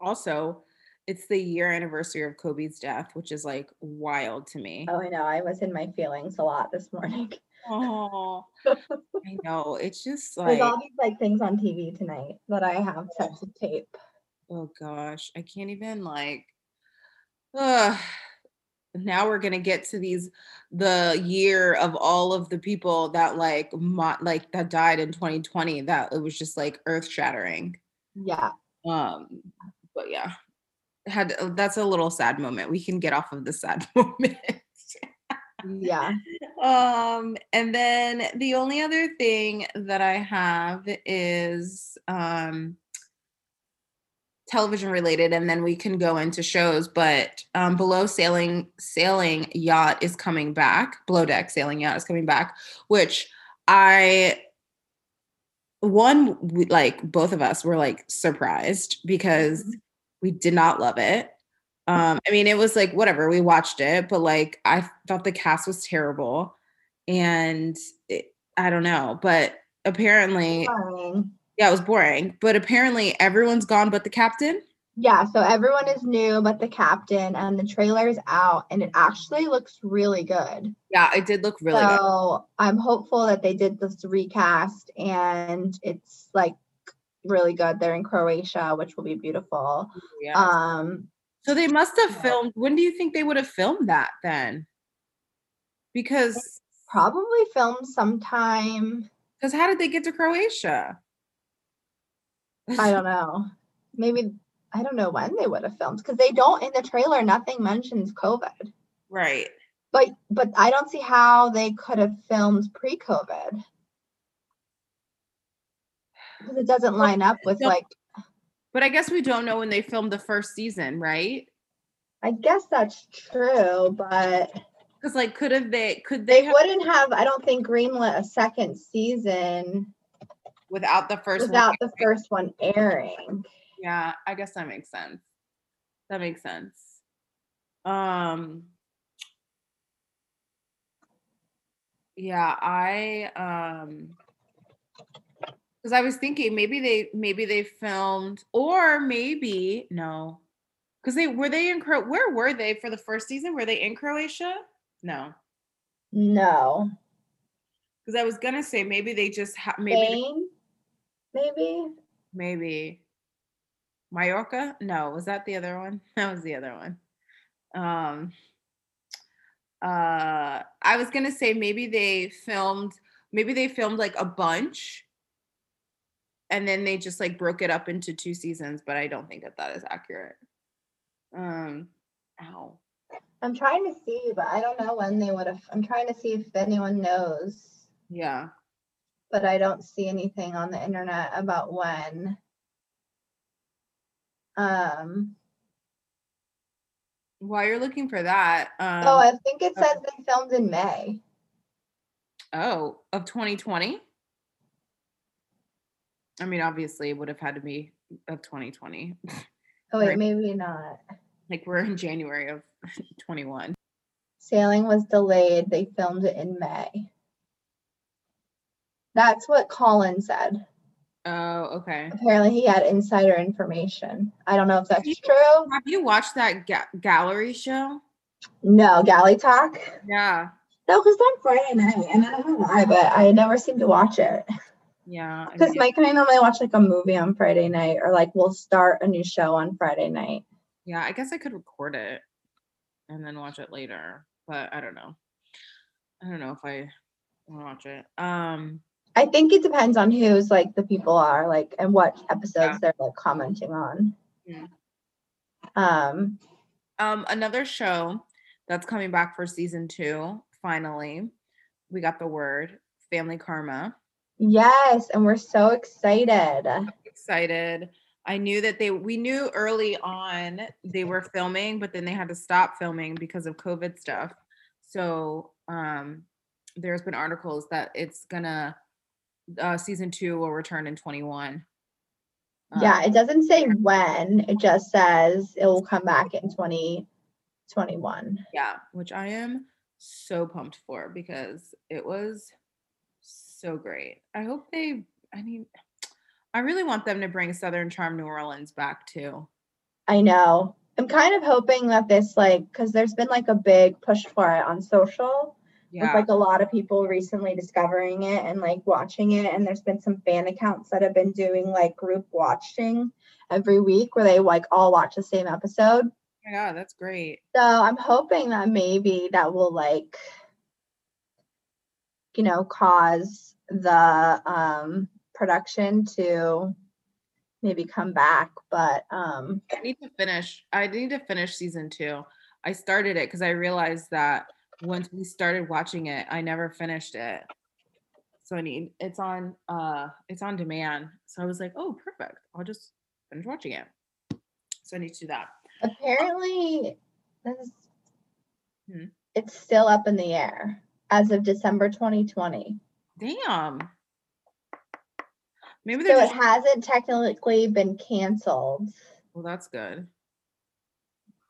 Also, it's the year anniversary of Kobe's death, which is like wild to me. Oh, I know. I was in my feelings a lot this morning. Oh, I know. It's just like, There's all these like things on TV tonight that I have to tape. oh gosh, I can't even like. Ugh. Now we're gonna get to these the year of all of the people that like mo- like that died in 2020. That it was just like earth shattering. Yeah. Um, but yeah, had uh, that's a little sad moment. We can get off of the sad moment. Yeah. um, and then the only other thing that I have is um television related and then we can go into shows but um below sailing sailing yacht is coming back below deck sailing yacht is coming back which i one we, like both of us were like surprised because Mhm. we did not love it um i mean it was like whatever we watched it but like i thought the cast was terrible and it, i don't know but apparently Fine. Yeah, it was boring. But apparently everyone's gone but the captain. Yeah, so everyone is new but the captain and the trailer is out and it actually looks really good. Yeah, it did look really good. so I'm hopeful that they did this recast and it's like really good. They're in Croatia, which will be beautiful. Yeah. Um so they must have yeah. filmed. When do you think they would have filmed that then? Because probably filmed sometime. because how did they get to Croatia? I don't know. Maybe I don't know when they would have filmed because they don't in the trailer. Nothing mentions COVID, Right. but but I don't see how they could have filmed pre-COVID because it doesn't line up with No. like. But I guess we don't know when they filmed the first season, right? I guess that's true, but Because like, could have they? Could they they have wouldn't have. I don't think greenlit a second season without the first? one? without the first one airing. Yeah, I guess that makes sense. That makes sense. Um Yeah, I um cuz I was thinking maybe they maybe they filmed or maybe no. Cuz they were they in Cro- where were they for the first season? Were they in Croatia? No. No, Cuz I was going to say maybe they just ha- maybe Spain, maybe. maybe Mallorca? No, was that the other one? That was the other one. Um uh I was going to say maybe they filmed maybe they filmed like a bunch and then they just like broke it up into two seasons, but I don't think that that is accurate. Um ow. I'm trying to see, but I don't know when they would have. I'm trying to see if anyone knows, Yeah. But I don't see anything on the internet about when. Um. While you're looking for that, um oh, I think it oh. says they filmed in May. oh, of 2020? I mean, obviously, it would have had to be of 2020. Oh wait, maybe not. like we're in January of 21. Sailing was delayed. They filmed it in May. That's what Colin said. Oh, okay. Apparently, he had insider information. I don't know if that's you- true. Have you watched that ga- gallery show? No, Galley Talk. Yeah. No, because on Friday night, and I don't know why, but I never seem to watch it. Yeah. Because Mike and I normally watch like a movie on Friday night, or like we'll start a new show on Friday night. yeah, I guess I could record it and then watch it later, but I don't know. I don't know if I want to watch it. Um, I think it depends on who's like the people are, like, and what episodes Yeah. they're like commenting on. Yeah. Um, um, another show that's coming back for season two. Finally, we got the word Family Karma. yes, and we're so excited. excited. I knew that they we knew early on they were filming, but then they had to stop filming because of COVID stuff. So um there's been articles that it's gonna uh season two will return in 21. Yeah, Um, it doesn't say when, it just says it will come back in 2021. yeah, which I am so pumped for because it was so great. I hope they I mean I really want them to bring Southern Charm New Orleans back too. I know. I'm kind of hoping that this, like, because there's been like a big push for it on social. With like a lot of people recently discovering it and like watching it and there's been some fan accounts that have been doing like group watching every week where they like all watch the same episode Oh my god, that's great. so i'm hoping that maybe that will like you know cause the um production to maybe come back but um I need to finish. I need to finish season two. I started it because I realized that once we started watching it, I never finished it. So I need it's on uh it's on demand. So I was like, oh perfect. I'll just finish watching it. So I need to do that. apparently this, Hmm. it's still up in the air as of december 2020 Damn. Maybe So they're it hasn't technically been canceled, well, that's good.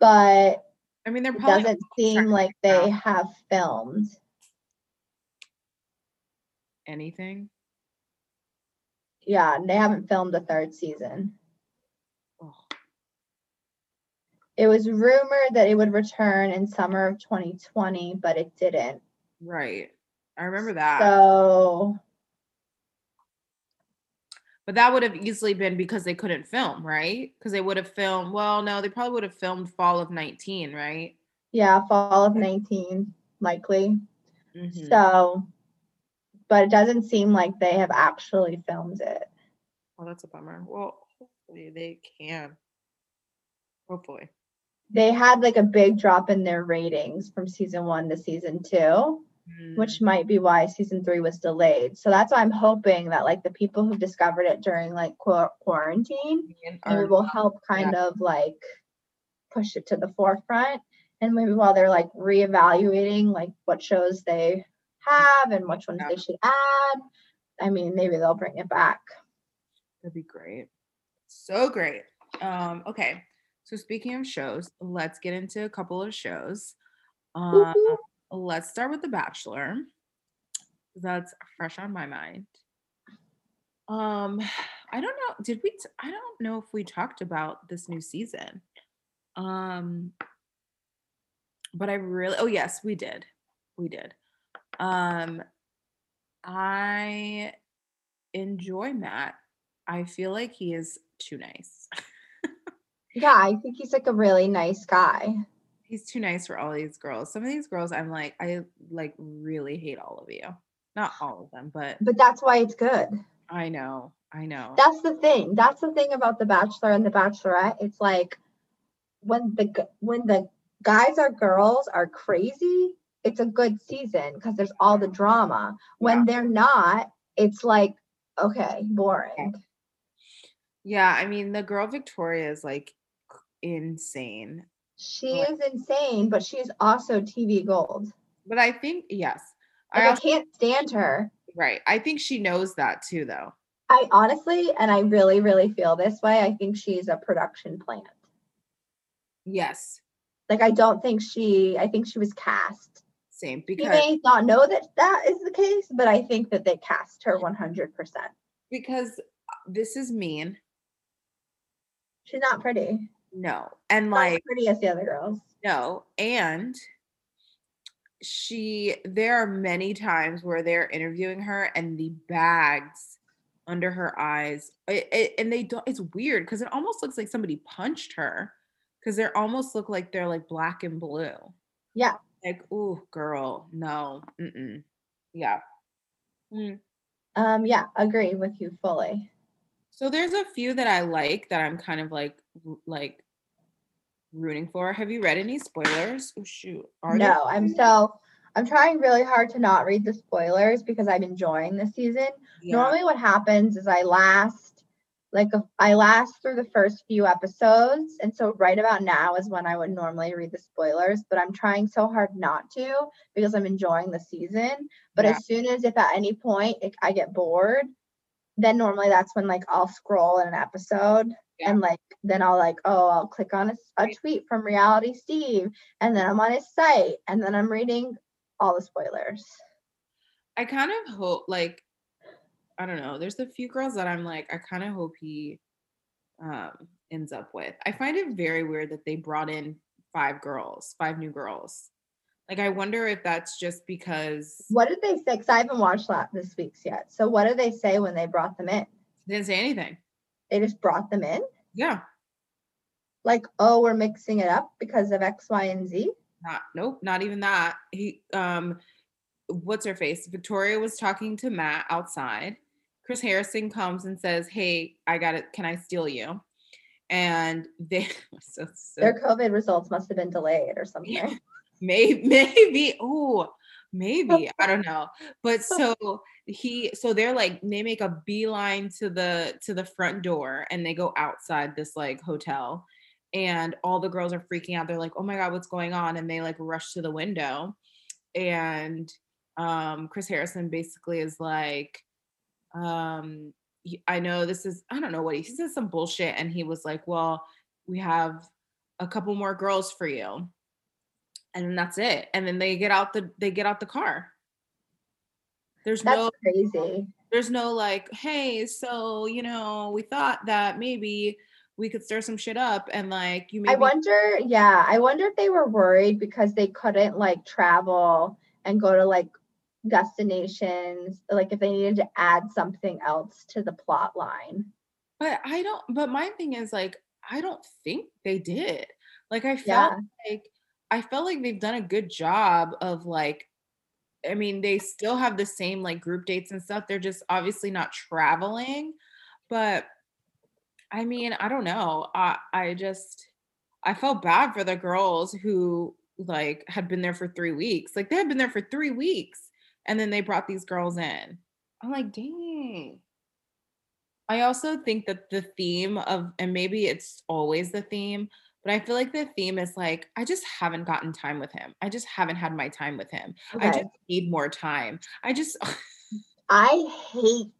but I mean they're it probably doesn't seem like they have filmed. anything. Yeah, they haven't filmed a third season. Oh, It was rumored that it would return in summer of 2020, but it didn't. right. I remember that. So But that would have easily been because they couldn't film, right? Because they would have filmed. Well, no, they probably would have filmed fall of 19, right? yeah, fall of 19 likely. Mhm. So but it doesn't seem like they have actually filmed it. Oh, that's a bummer. Well, hopefully they can. Hopefully. They had like a big drop in their ratings from season 1 to season 2. which might be why season three was delayed. So that's why I'm hoping that like the people who discovered it during like qu- quarantine Mm, maybe will help kind of like push it to the forefront. And maybe while they're like reevaluating like what shows they have and which ones Yeah. they should add, I mean maybe they'll bring it back. That'd be great. So great. Um, okay. So speaking of shows, let's get into a couple of shows. Um. Let's start with The Bachelor. That's fresh on my mind. Um, I don't know. Did we? I don't know if we talked about this new season. Um, but I really. Oh yes, we did. We did. Um, I enjoy Matt. I feel like he is too nice. Yeah, I think he's like a really nice guy. He's too nice for all these girls. Some of these girls, I'm like, I like really hate all of you. Not all of them, but But that's why it's good. I know, I know. That's the thing. That's the thing about the Bachelor and the Bachelorette. It's like when the when the guys or girls are crazy, it's a good season because there's all the drama. When Yeah. they're not, it's like okay, boring. yeah, I mean, the girl Victoria is like insane. She is insane, but she is also TV gold. But I think yes, I I can't stand her. right. I think she knows that too, though. I honestly, and I really, really feel this way. I think she's a production plant. Yes, Like, I don't think she, I think she was cast. same because You may not know that that is the case, but I think that they cast her 100%. because uh, this is mean. She's not pretty. No, and Not like pretty as the other girls. No, and she there are many times where they're interviewing her and the bags under her eyes it, it- and they don't it's weird because it almost looks like somebody punched her because they almost look like they're like black and blue Yeah. like oh girl no mm-mm. yeah Mm. Um, yeah, agree with you fully. So there's a few that i like that i'm kind of like like rooting for have you read any spoilers oh shoot are no, I'm so I'm trying really hard to not read the spoilers because I'm enjoying the season. Yeah. Normally, what happens is I last like a, I last through the first few episodes, and so right about now is when I would normally read the spoilers. But I'm trying so hard not to because I'm enjoying the season. But Yeah. as soon as if at any point it, I get bored, then normally that's when like I'll scroll in an episode Yeah. and like then I'll like oh I'll click on a, Right. tweet from Reality Steve and then I'm on his site and then I'm reading all the spoilers. I kind of hope like I don't know. There's a few girls that I'm like I kind of hope he um ends up with. I find it very weird that they brought in five girls, five new girls. Like I wonder if that's just because What did they say? Because I haven't watched that this week's yet. So what did they say when they brought them in? they didn't say anything. They just brought them in, Yeah. like oh we're mixing it up because of X, Y, and Z. Not nope, not even that. He um what's her face? Victoria was talking to Matt outside. Chris Harrison comes and says, Hey, I got it. Can I steal you? And they so, so Their COVID results must have been delayed or something. Yeah. maybe maybe oh maybe i don't know. But so he so they're like they make a beeline to the to the front door and they go outside this like hotel and all the girls are freaking out. They're like oh my god what's going on? And they like rush to the window and um chris harrison basically is like um i know this is i don't know what he, he says some bullshit and he was like well we have a couple more girls for you and then that's it and then they get out the they get out the car there's That's no crazy. there's no like hey so you know we thought that maybe we could stir some shit up and like you maybe I wonder, yeah, I wonder if they were worried because they couldn't like travel and go to like destinations, like if they needed to add something else to the plot line. but i don't but my thing is like i don't think they did like i felt Yeah. like i felt like they've done a good job of like i mean they still have the same like group dates and stuff they're just obviously not traveling but i mean i don't know i i just i felt bad for the girls who like had been there for three weeks like they had been there for three weeks and then they brought these girls in. I'm like dang. I also think that the theme of, and maybe it's always the theme, but I feel like the theme is like, I just haven't gotten time with him. I just haven't had my time with him. I just need more time. I just, I hate,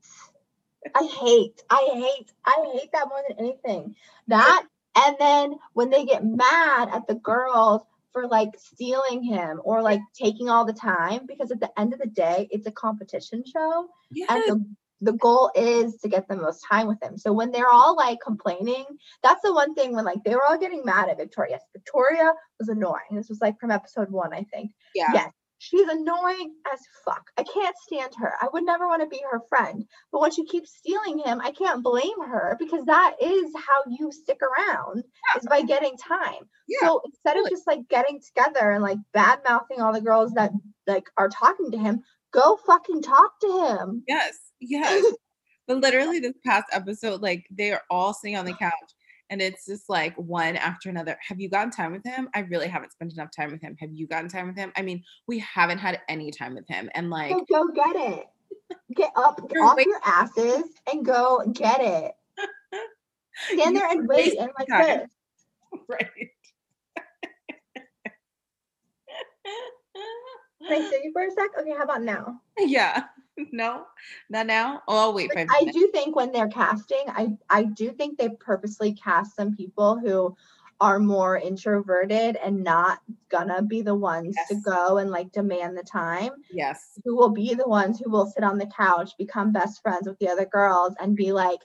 I hate, I hate, I hate that more than anything. That and then when they get mad at the girls for like stealing him or like taking all the time, because at the end of the day, it's a competition show and the, the goal is to get the most time with him. So when they're all like complaining, that's the one thing when like they were all getting mad at Victoria. Yes, Victoria was annoying. This was like from episode one, I think. yeah, Yes, she's annoying as fuck. I can't stand her. I would never want to be her friend. But when she keeps stealing him, I can't blame her because that is how you stick around is by getting time. yeah, So instead of just like getting together and like bad mouthing all the girls that like are talking to him, go fucking talk to him. yes, yes. But literally, this past episode, like they are all sitting on the couch. And it's just like one after another. Have you gotten time with him? I really haven't spent enough time with him. Have you gotten time with him? I mean, we haven't had any time with him. And like, So go get it. Get up off wait- your asses and go get it. Stand there and wait and like this. right. Can I see you for a sec? Okay, how about now? yeah. no, not now. Oh, I'll wait I minutes. do think when they're casting, I I do think they purposely cast some people who are more introverted and not gonna be the ones to go and like demand the time. Yes. Who will be the ones who will sit on the couch, become best friends with the other girls, and be like,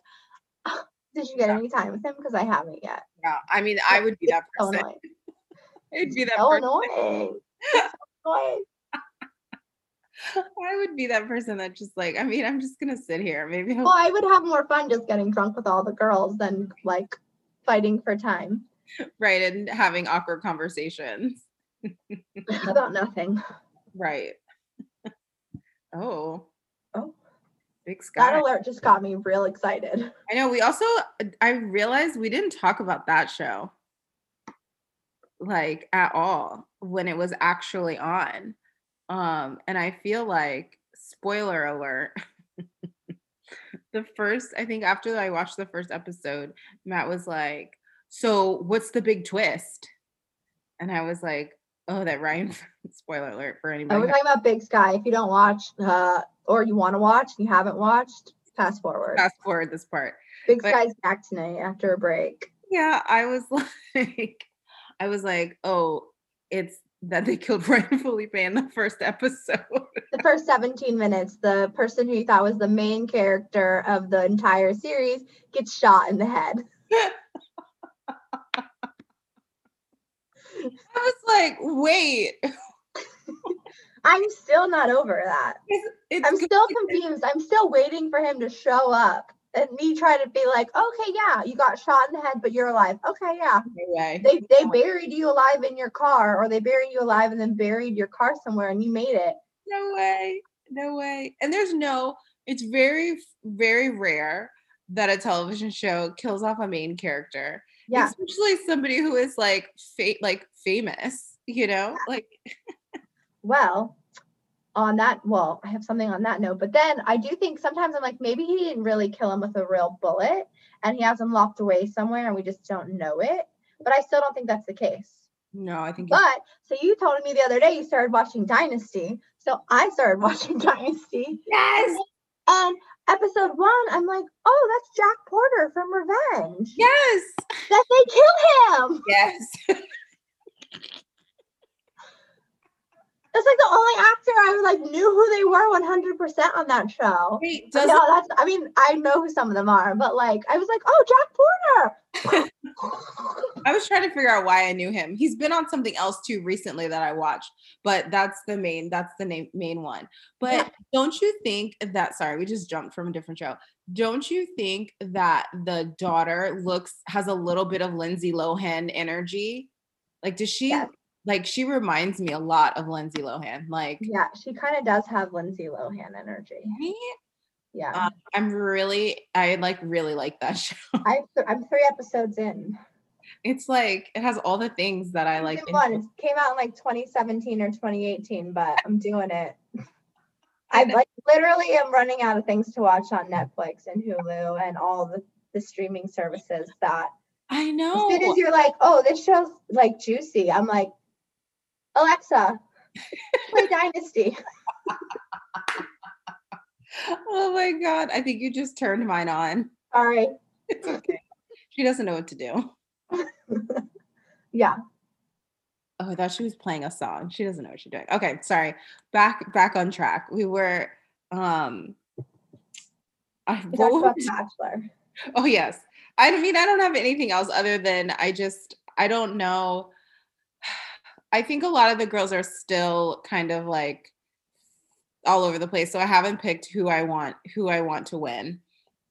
"Ah, "Did you get any time with him? Because I haven't yet." Yeah. I mean, I would be that So person. annoying. It'd be that So person. annoying. So annoying. I would be that person that just like, I mean, I'm just gonna sit here. Maybe I'll Well, I would have more fun just getting drunk with all the girls than like fighting for time right and having awkward conversations. about nothing. Right. oh. Oh. Big That alert just got me real excited. I know. We also, I realized we didn't talk about that show like at all when it was actually on. Um, and I feel like, spoiler alert, the first, I think after I watched the first episode, Matt was like, So what's the big twist? And I was like, Oh, that Ryan, spoiler alert for anybody. we're talking about Big Sky. If you don't watch, uh, or you want to watch and you haven't watched, fast forward. Fast forward this part. Big but- Sky's back tonight after a break. Yeah, I was like, I was like, oh, it's that they killed Ryan Phillippe in the first episode. The first 17 minutes, the person who you thought was the main character of the entire series gets shot in the head. I was like, wait, I'm still not over that. it's, it's I'm still confused. I'm still waiting for him to show up and me trying to be like, okay, yeah, you got shot in the head, but you're alive. Okay, yeah. no way. They they buried you alive in your car, or they buried you alive and then buried your car somewhere, and you made it. no way, no way. And there's no, it's very, very rare that a television show kills off a main character. Yeah. Especially somebody who is like fa- like famous, you know? Like Well, on that, well, I have something on that note, but then I do think sometimes I'm like, maybe he didn't really kill him with a real bullet, and he has him locked away somewhere, and we just don't know it. But I still don't think that's the case. no, I think But so you told me the other day you started watching Dynasty. So I started watching Dynasty. yes, And episode one, I'm like, oh, that's Jack Porter from Revenge. yes, That they kill him. yes. That's like the only actor I like knew who they were 100% on that show. Wait, does no, that's I mean, I know who some of them are, but like I was like, oh, Jack Porter. I was trying to figure out why I knew him. He's been on something else too recently that I watched, but that's the main that's the name, main one. But Yeah. don't you think that sorry, we just jumped from a different show. Don't you think that the daughter looks has a little bit of Lindsay Lohan energy? Like does she Yes. Like she reminds me a lot of Lindsay Lohan. Like yeah, she kind of does have Lindsay Lohan energy. right? Yeah. Um, I'm really I like really like that show. I I'm three episodes in. It's like it has all the things that I like. One. It came out in like 2017 or 2018, but I'm doing it. I like literally am running out of things to watch on Netflix and Hulu and all the, the streaming services that I as know. soon as you're like, oh, this show's like juicy, I'm like, Alexa, play Dynasty. oh my god! I think you just turned mine on. Sorry. It's okay. she doesn't know what to do. Yeah. Oh, I thought she was playing a song. She doesn't know what she's doing. Okay, sorry. Back back on track. We were um I, We what talked were about Bachelor. oh yes. I mean I don't have anything else other than I just I don't know. I think a lot of the girls are still kind of like all over the place. So I haven't picked who I want who I want to win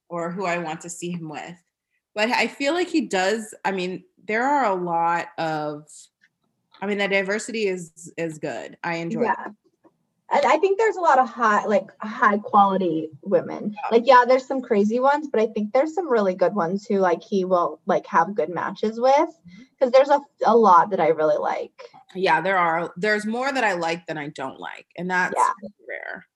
or who I want to see him with. But I feel like he does, I mean, there are a lot of I mean, the diversity is is good. I enjoy Yeah. And I think there's a lot of high, like high quality women. Like, yeah, there's some crazy ones, but I think there's some really good ones who like he will like have good matches with. Because there's a, a lot that I really like. yeah there are there's more that i like than i don't like and that's Yeah. rare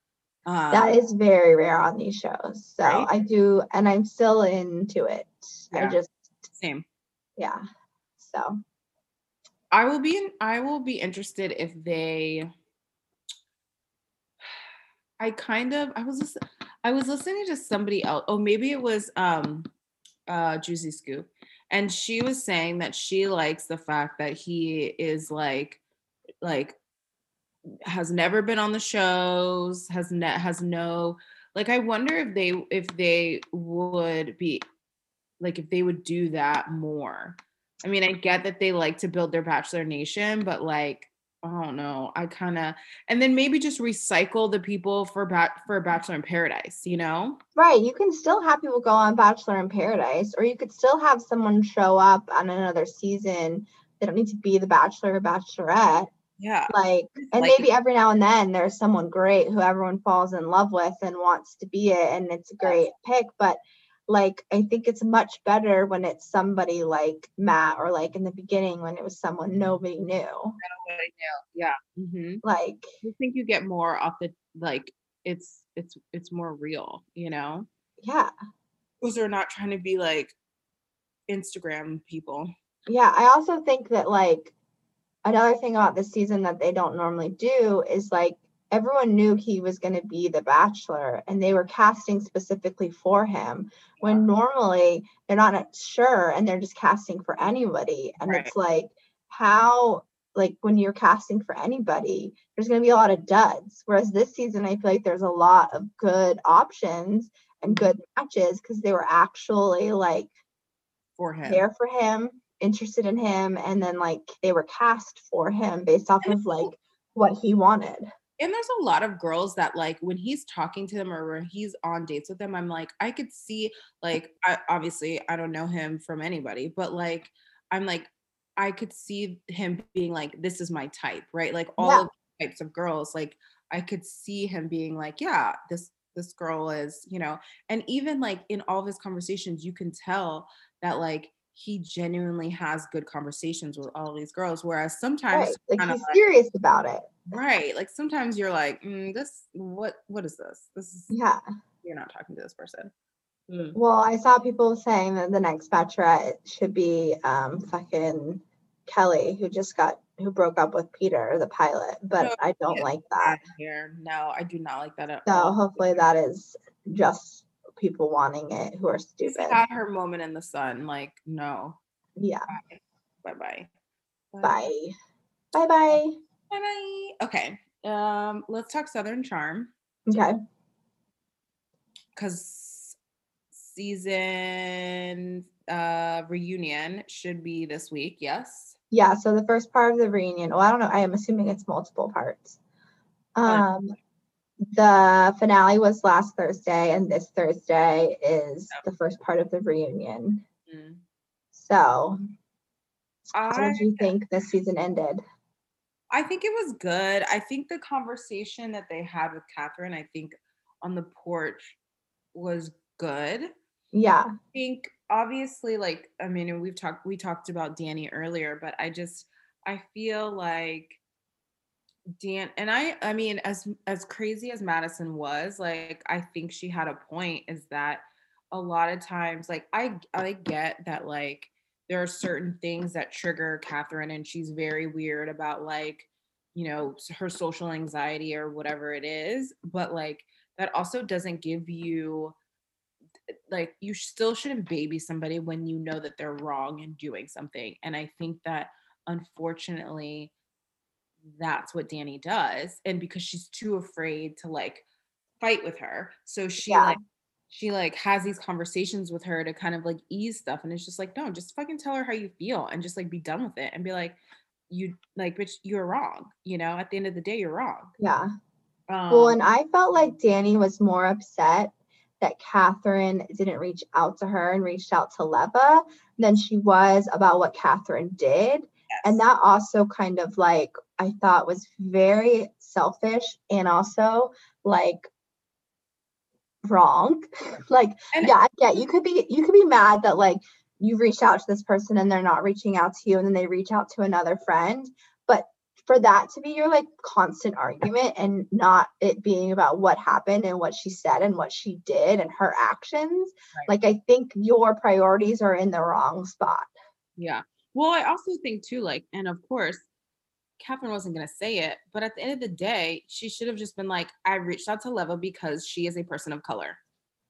um, that is very rare on these shows. So Right. I do, and I'm still into it. I just, same yeah. So i will be in, i will be interested if they I kind of I was listen, I was listening to somebody else. Oh, maybe it was um uh Juicy Scoop. And she was saying that she likes the fact that he is like like has never been on the shows, has net has no like I wonder if they if they would be like if they would do that more. I mean, I get that they like to build their bachelor nation, but like I don't know. I kind of and then maybe just recycle the people for bat for Bachelor in Paradise, you know? Right. You can still have people go on Bachelor in Paradise, or you could still have someone show up on another season. They don't need to be the Bachelor or Bachelorette. Yeah. Like, and Like- maybe every now and then there's someone great who everyone falls in love with and wants to be it, and it's a great pick. But like, I think it's much better when it's somebody like Matt, or like in the beginning when it was someone nobody knew. Nobody knew. Yeah. hmm Like, I think you get more off the like it's it's it's more real, you know? yeah. Because they're not trying to be like Instagram people. Yeah, I also think that like another thing about this season that they don't normally do is like everyone knew he was going to be the bachelor and they were casting specifically for him when normally they're not sure and they're just casting for anybody and Right. it's like how like when you're casting for anybody there's going to be a lot of duds whereas this season I feel like there's a lot of good options and mm-hmm. good matches because they were actually like for him. there for him, interested in him, and then like they were cast for him based off of like what he wanted. And there's a lot of girls that like when he's talking to them or when he's on dates with them, I'm like, I could see like I obviously I don't know him from anybody, but like I'm like, I could see him being like, this is my type, right? Like all Yeah. of the types of girls, like I could see him being like, yeah, this this girl is, you know, and even like in all of his conversations, you can tell that like he genuinely has good conversations with all these girls. Whereas sometimes Right. Like he's serious about it. Right. Like sometimes you're like, mm, this what what is this? This is Yeah. you're not talking to this person. Mm. Well, I saw people saying that the next bachelorette should be um fucking Kelly, who just got who broke up with Peter, the pilot, but No, I don't like that. here. No, I do not like that at So all. hopefully that is just people wanting it who are She's stupid. had her moment in the sun. Like, no. Yeah. Bye bye. Bye. Bye bye. Bye bye. Okay. Um, let's talk Southern Charm Okay. because season uh reunion should be this week. Yes. Yeah, so the first part of the reunion, well, I don't know, I am assuming it's multiple parts. Um, the finale was last Thursday, and this Thursday is the first part of the reunion. Mm. So, how I did you think this season ended? I think it was good. I think the conversation that they had with Kathryn, I think on the porch was good. Yeah, I think obviously like I mean we've talked we talked about Danni earlier, but I just I feel like Dan and I I mean as as crazy as Madison was, like I think she had a point is that a lot of times like I I get that like there are certain things that trigger Kathryn and she's very weird about like you know her social anxiety or whatever it is, but like that also doesn't give you eh, like you still shouldn't baby somebody when you know that they're wrong in doing something and i think that unfortunately that's what danni does and because she's too afraid to like fight with her so she Yeah. like she like has these conversations with her to kind of like ease stuff and it's just like no just fucking tell her how you feel and just like be done with it and be like you like bitch you're wrong you know at the end of the day you're wrong yeah. um, Well, and I felt like Danni was more upset that Kathryn didn't reach out to her and reached out to Leva than she was about what Kathryn did. And that also kind of like I thought was very selfish and also like wrong. like, And- yeah, I get you could be you could be mad that like you reached out to this person and they're not reaching out to you and then they reach out to another friend. But for that to be your like constant argument and not it being about what happened and what she said and what she did and her actions, Right. like I think your priorities are in the wrong spot. Yeah. Well, I also think too, like, and of course, Kathryn wasn't gonna say it, but at the end of the day, she should have just been like, I reached out to Leva because she is a person of color.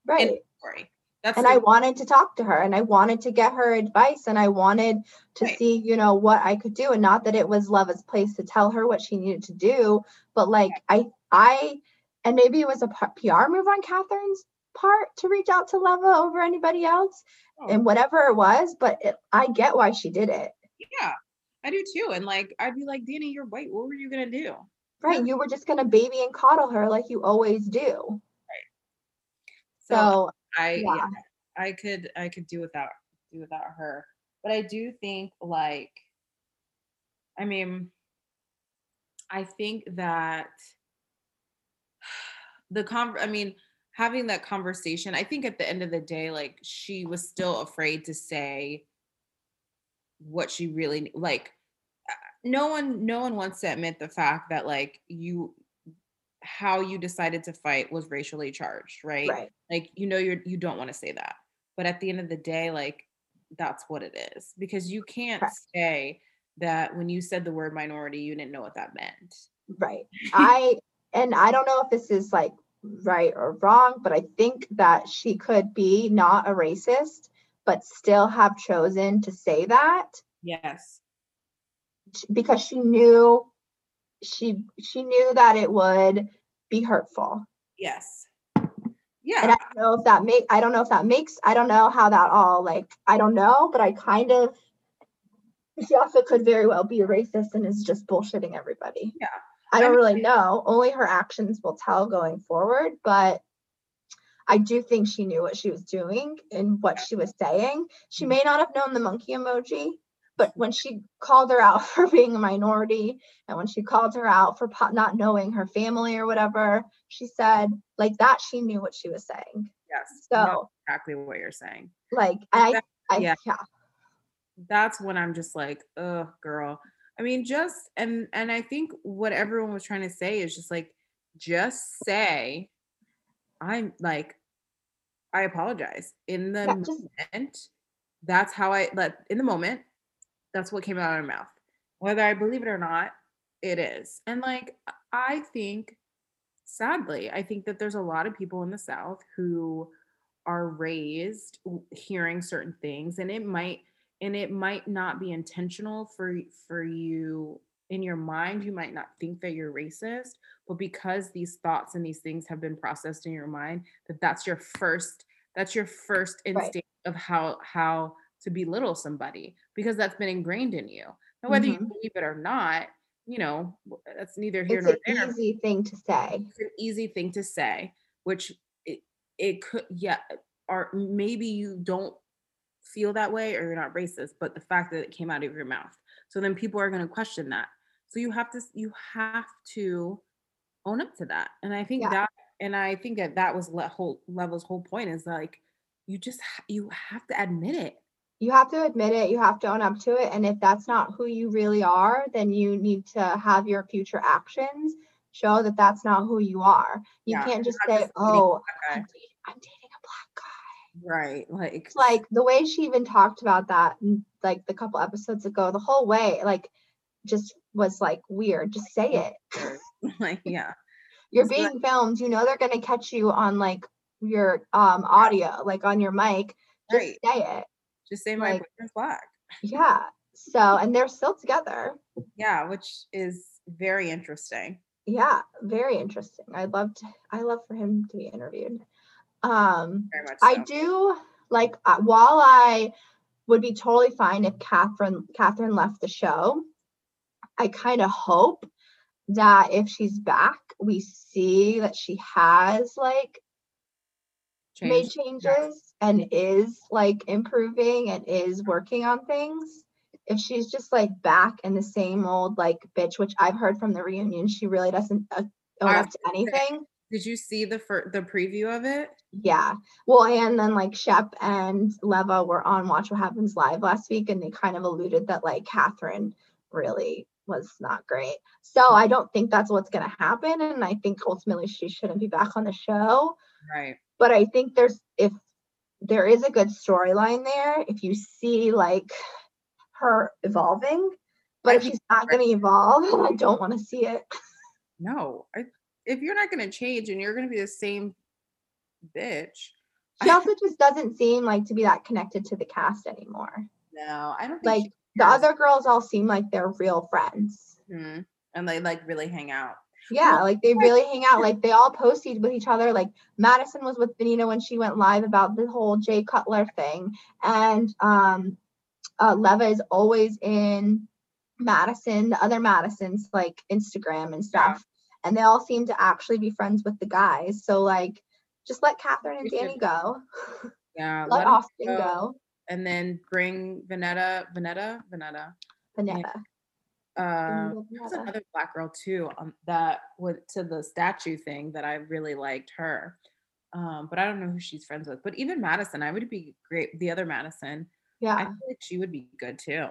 Right. Story. That's and the- I wanted to talk to her and I wanted to get her advice and I wanted to Right. see, you know, what I could do. And not that it was Leva's place to tell her what she needed to do, but like I, I, and maybe it was a PR move on Kathryn's part to reach out to Leva over anybody else Oh, and whatever it was, but it, I get why she did it. yeah, I do too. And like, I'd be like, Danni, you're white. What were you gonna do? Right. You were just going to baby and coddle her like you always do. Right. So, I Yeah. yeah. I could I could do without do without her. But I do think like I mean I think that the con I mean having that conversation, I think at the end of the day like she was still afraid to say what she really like no one no one wants to admit the fact that like you how you decided to fight was racially charged, right? right. like you know you're you don't want to say that but at the end of the day like that's what it is because you can't Correct. say that when you said the word minority you didn't know what that meant Right. I and I don't know if this is like right or wrong, but I think that she could be not a racist, but still have chosen to say that yes because she knew she she knew that it would be hurtful. yes And yeah I don't know if that make I don't know if that makes I don't know how that all like I don't know, but I kind of she also could very well be a racist and is just bullshitting everybody. Yeah. I don't I really know. Only her actions will tell going forward, but I do think she knew what she was doing and what she was saying. She Mhm. may not have known the monkey emoji, but when she called her out for being a minority and when she called her out for not knowing her family or whatever, she said like that she knew what she was saying. yes So exactly what you're saying like I, That- I yeah. yeah. that's when i'm just like oh girl i mean just and and i think what everyone was trying to say is just like just say i'm like i apologize in the Yeah, just- moment that's how i let in the moment that's what came out of my mouth. Whether i believe it or not it is. And like i think sadly i think that there's a lot of people in the south who are raised hearing certain things and it might and it might not be intentional for for you in your mind you might not think that you're racist but because these thoughts and these things have been processed in your mind that that's your first that's your first instinct of how how to belittle somebody because that's been ingrained in you now whether you Mhm. believe it or not you know that's neither here It's nor an there easy thing to say. it's an easy thing to say, which it, it could, yeah, or maybe you don't feel that way or you're not racist, but the fact that it came out of your mouth. So then people are going to question that. So you have to, you have to own up to that. And I think Yeah. that, and I think that that was le- whole level's whole point is like, you just, you have to admit it. You have to admit it, you have to own up to it. And if that's not who you really are, then you need to have your future actions show that that's not who you are. You Yeah, can't just say, just oh, I'm dating, I'm dating a black guy. Right. Like, like the way she even talked about that, like the couple episodes ago, the whole way, like just was like weird. Just say it. like, yeah. You're It's being filmed. You know they're gonna catch you on like your um audio, like on your mic. Just Right. say it. Just say my Like- boyfriend's black. Yeah. So and they're still together. Yeah. Which is very interesting. Yeah, very interesting. I'd love to. I love for him to be interviewed. Um, Very much. I do like uh, while I would be totally fine if Kathryn Kathryn left the show. I kind of hope that if she's back, we see that she has like made Change. changes and is like improving and is working on things. If she's just like back in the same old like bitch, which I've heard from the reunion, she really doesn't uh, own up to anything. Did you see the fir- the preview of it? Yeah. Well, and then like Shep and Leva were on Watch What Happens Live last week, and they kind of alluded that like Kathryn really was not great. So I don't think that's what's going to happen. And I think ultimately she shouldn't be back on the show. Right. But I think there's, if there is a good storyline there, if you see like her evolving, But if she's not going to evolve, I don't want to see it. No, I, if you're not gonna change and you're gonna be the same bitch, She also just doesn't seem like to be that connected to the cast anymore. no, I don't think Like the other girls all seem like they're real friends. Mhm. and they like really hang out. Yeah, like they really hang out. Like they all posted with each other. Like Madison was with Venita when she went live about the whole Jay Cutler thing, and um, uh, Leva is always in Madison, the other Madison's like Instagram and stuff, and they all seem to actually be friends with the guys. So like, just let Kathryn and Danni go. Yeah, Let let Austin go, go. and then bring Vanetta, Vanetta, Vanetta. Vanessa. Uh, Vanessa. there's another black girl too um, that went to the statue thing that I really liked her. Um, but I don't know who she's friends with. But even Madison, I would be great. The other Madison, I Yeah, feel like she would be good too.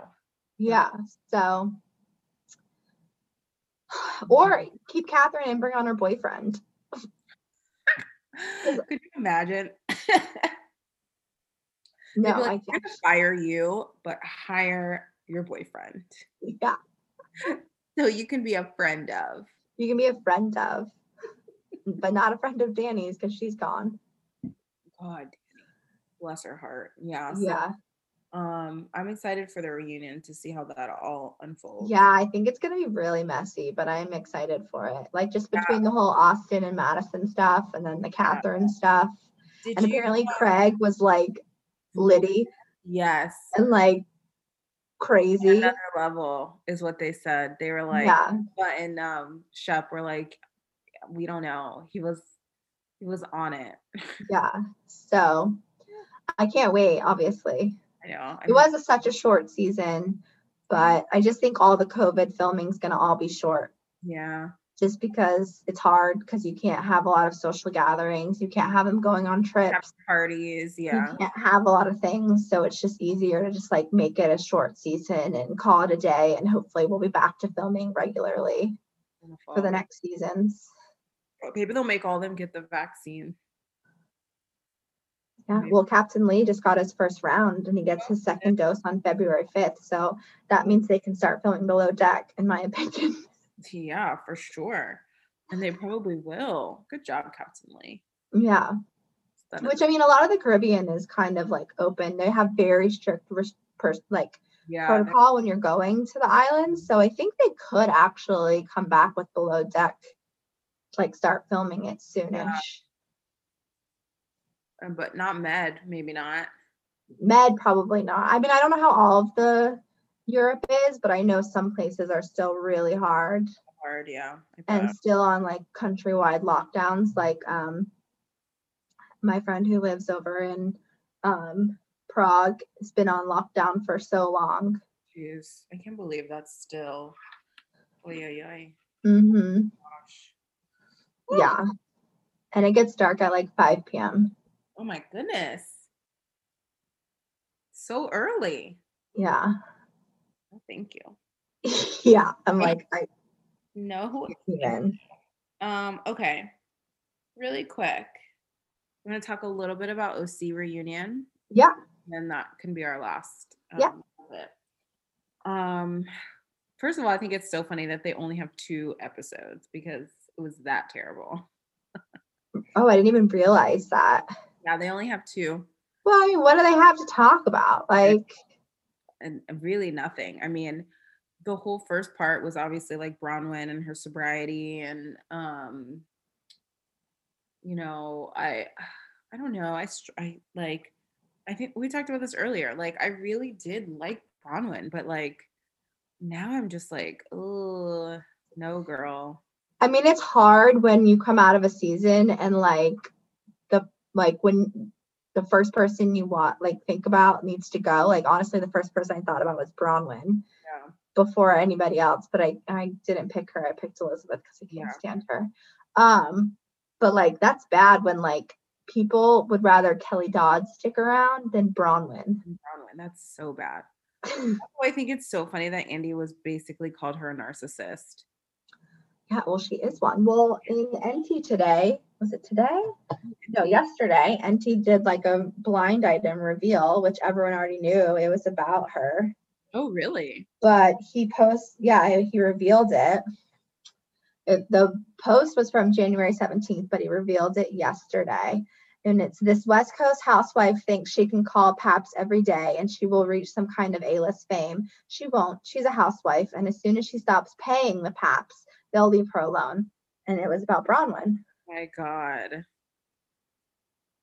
yeah. So, or keep Kathryn and bring on her boyfriend. Could you imagine? No, like, I can't. fire you, but hire your boyfriend Yeah, so you can be a friend of. you can be a friend of, but not a friend of Danni's because she's gone. God, bless her heart. Yeah. so, Yeah, um, I'm excited for the reunion to see how that all unfolds. yeah. I think it's gonna be really messy, but I'm excited for it. Like just Yeah. between the whole Austin and Madison stuff, and then the Kathryn stuff, Did and you? apparently uh, Craig was like Liddy Yes. and like crazy. Another level is what they said. They were like, yeah, but and um, Shep were like, we don't know. He was, he was on it. yeah. So I can't wait. Obviously, I know. it was a, such a short season, but I just think all the COVID filming's gonna all be short. Yeah. Just because it's hard because you can't have a lot of social gatherings. You can't have them going on trips. parties. Yeah. You can't have a lot of things. So it's just easier to just like make it a short season and call it a day. And hopefully we'll be back to filming regularly for the next seasons. Maybe they'll make all of them get the vaccine. Yeah. Well, Captain Lee just got his first round and he gets his second dose on February 5th. So that means they can start filming below deck, in my opinion. Yeah, for sure. And they probably will. Good job, Captain Lee. yeah. That Which is- I mean, a lot of the Caribbean is kind of like open. They have very strict res- pers- like yeah, protocol when you're going to the islands. So I think they could actually come back with below deck, like start filming it soonish. uh, but not med, maybe not. Med probably not. I mean, I don't know how all of the Europe is, but I know some places are still really hard Hard, yeah. And still on like countrywide lockdowns. Like um my friend who lives over in um Prague has been on lockdown for so long. Jeez, I can't believe that's still. Oh yeah, yeah. hmm Gosh. Woo. Yeah. And it gets dark at like 5 p.m. Oh my goodness. So early. Yeah. Thank you. yeah. I'm like, I No. even. Um. Okay. Really quick. I'm gonna talk a little bit about OC reunion. Yeah. and that can be our last Yeah. um, bit. Um, first of all, I think it's so funny that they only have two episodes because it was that terrible. Oh, I didn't even realize that. Yeah, they only have two, Well, I mean, what do they have to talk about? Like, and really nothing. I mean, the whole first part was obviously like Braunwyn and her sobriety, and um, you know, I, I don't know, I, I like, I think we talked about this earlier. Like, I really did like Braunwyn, but like, now I'm just like, oh, no, girl. I mean, it's hard when you come out of a season and like the like when the first person you want like think about needs to go. Like honestly, the first person I thought about was Braunwyn Yeah. before anybody else, but I I didn't pick her. I picked Elizabeth because I can't Yeah. stand her. Um, but like that's bad when like people would rather Kelly Dodd stick around than Braunwyn. Braunwyn. That's so bad. I think it's so funny that Andy was basically called her a narcissist. Yeah, well, she is one. Well, in NT today, was it today? No, yesterday, NT did like a blind item reveal, which everyone already knew it was about her. Oh, really? but he posts yeah he revealed it. it the post was from january 17th but he revealed it yesterday and it's this west coast housewife thinks she can call paps every day and she will reach some kind of a-list fame she won't she's a housewife and as soon as she stops paying the paps they'll leave her alone and it was about braunwyn My God.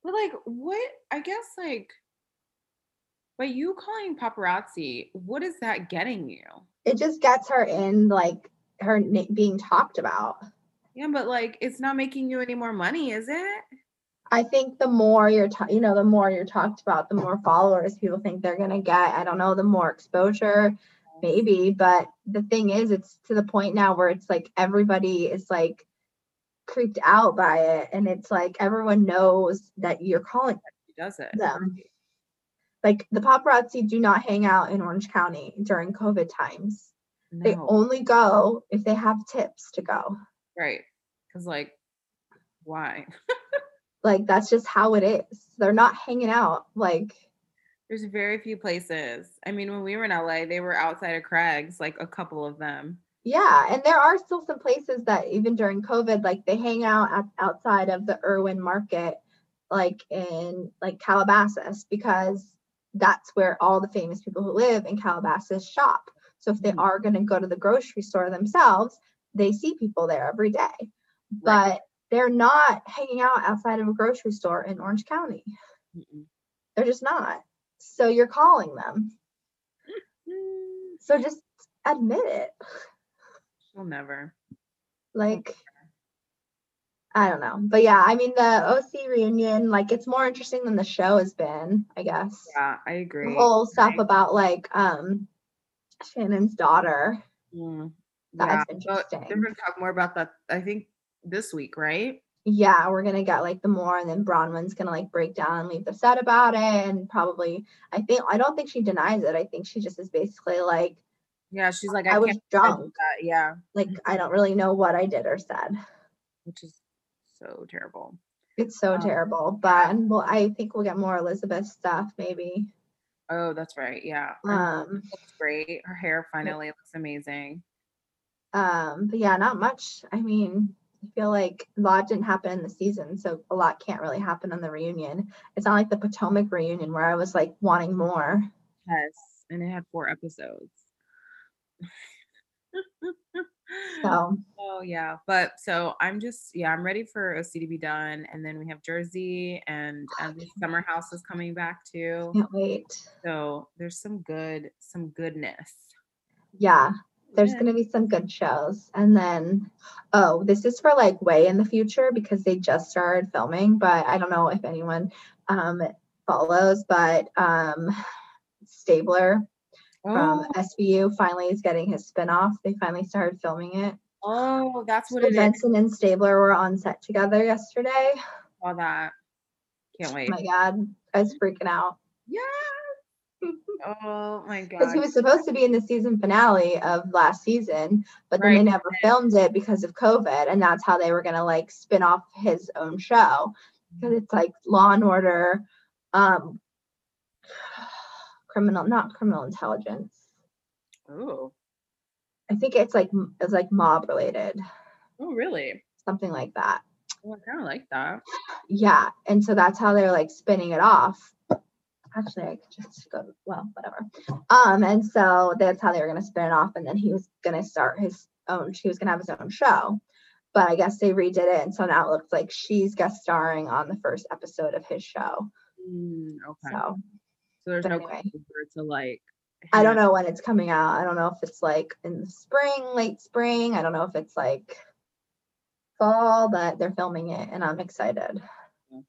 But like, what? I guess like, by you calling paparazzi, what is that getting you? it just gets her in like her na- being talked about Yeah, but like, it's not making you any more money, is it? I think the more you're, ta- you know, the more you're talked about, the more followers people think they're gonna get. I don't know, the more exposure, maybe. But the thing is, it's to the point now where it's like everybody is like creeped out by it, and it's like everyone knows that you're calling She does it. them. Like the paparazzi do not hang out in Orange County during COVID times. no. They only go if they have tips to go. right? Because like, why? Like that's just how it is. They're not hanging out like There's very few places. I mean, when we were in LA, they were outside of Craig's, like a couple of them. Yeah, and there are still some places that even during COVID, like they hang out at, outside of the Erewhon Market, like in like Calabasas, because that's where all the famous people who live in Calabasas shop. So if they Mhm. are going to go to the grocery store themselves, they see people there every day. But they're not hanging out outside of a grocery store in Orange County. Mm-mm. They're just not. So you're calling them. So just admit it. She'll never. like I don't know. But yeah, I mean the OC reunion, like it's more interesting than the show has been, I guess. Yeah, I agree. The whole stuff about like um Shannon's daughter. Mm, That's but interesting. They're gonna talk more about that. I think this week, right? Yeah, we're gonna get like the more and then Braunwyn's gonna like break down and leave the set about it and probably I think I don't think she denies it. I think she just is basically like Yeah, she's like, I, I was can't believe I did drunk. Yeah, like I don't really know what I did or said. which is so terrible. It's so Um, terrible. But well I think we'll get more Elizabeth stuff maybe. Oh, that's right. Yeah, Um looks great. Her hair finally looks amazing. Um, but yeah, not much. I mean, I feel like a lot didn't happen in the season, so a lot can't really happen on the reunion. It's not like the Potomac reunion where I was like wanting more. Yes, and it had four episodes. So Oh yeah, but so I'm just yeah, I'm ready for OC to be done, and then we have Jersey, and Summer House is coming back too. can't wait. So there's some good, some goodness. Yeah, there's Yeah. gonna be some good shows. And then oh, this is for like way in the future because they just started filming, but I don't know if anyone um follows, but um Stabler from Oh, SVU finally is getting his spinoff. They finally started filming it. oh, that's what So it is. Benson and Stabler were on set together yesterday. Saw that. Can't Oh wait. my god, I was freaking out Yeah. Oh my god. because he was supposed to be in the season finale of last season, but then they never filmed it because of COVID, and that's how they were gonna like spin off his own show because it's like Law and Order, um, criminal, not criminal intelligence. Oh, I think it's like it's like mob related, oh really? something like that. Oh, I kind of like that. Yeah, and so that's how they're like spinning it off. Actually, I could just go. Well, whatever. Um, and so that's how they were gonna spin it off, and then he was gonna start his own. She was gonna have his own show, but I guess they redid it, and so now it looks like she's guest starring on the first episode of his show. Mm, okay. So, So there's no anyway. to like. I don't know when it's coming out. I don't know if it's like in the spring, late spring. I don't know if it's like fall, but they're filming it, and I'm excited. Yes.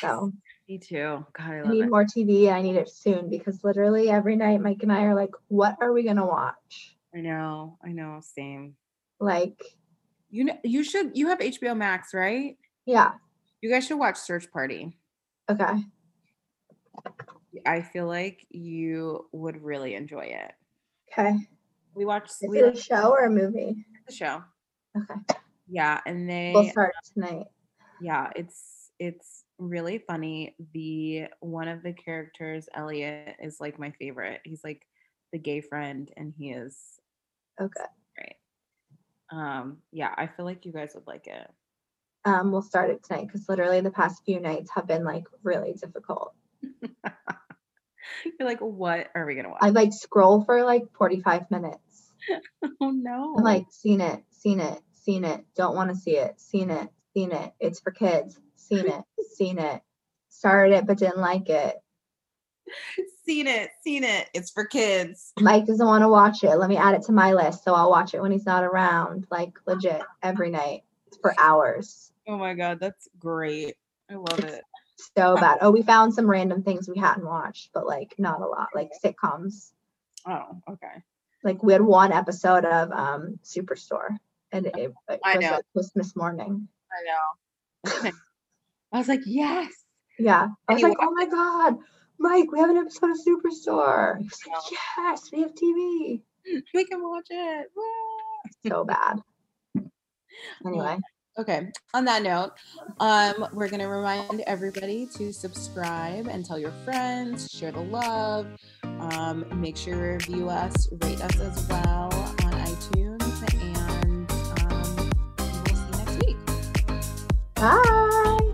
So. Me too. God, I I need it. more TV. I need it soon because literally every night Mike and I are like, what are we gonna watch? I know. I know. Same. Like, You know, you should. You have HBO Max, right? yeah, You guys should watch Search Party. okay. I feel like you would really enjoy it. Okay. We watched Is we it a show or a movie? the show. Okay. Yeah, and they We'll start tonight. yeah, it's it's really funny. The one of the characters, Elliot, is like my favorite. He's like the gay friend, and he is Okay. great. Um, yeah, I feel like you guys would like it. Um, we'll start it tonight because literally the past few nights have been like really difficult. You're like, what are we gonna watch? I like scroll for like 45 minutes. oh no! I'm like, seen it, seen it, seen it, don't want to see it, seen it, seen it. It's for kids, seen it, seen it. Started it but didn't like it. seen it, seen it. It's for kids. Mike doesn't want to watch it. Let me add it to my list so I'll watch it when he's not around. Like legit every night. For hours. Oh my god, that's great. I love it. So bad. Oh, we found some random things we hadn't watched, but like not a lot, like sitcoms. Oh, okay. Like we had one episode of um Superstore and it, it was like Christmas morning. I know. I was like, yes. Yeah. I was you like, oh my God, Mike, we have an episode of Superstore. Like, yes, we have TV. We can watch it. So bad. Anyway, Okay. On that note, um, we're gonna remind everybody to subscribe and tell your friends, share the love. Um, make sure to review us, rate us as well on iTunes, and um, we'll see you next week. bye.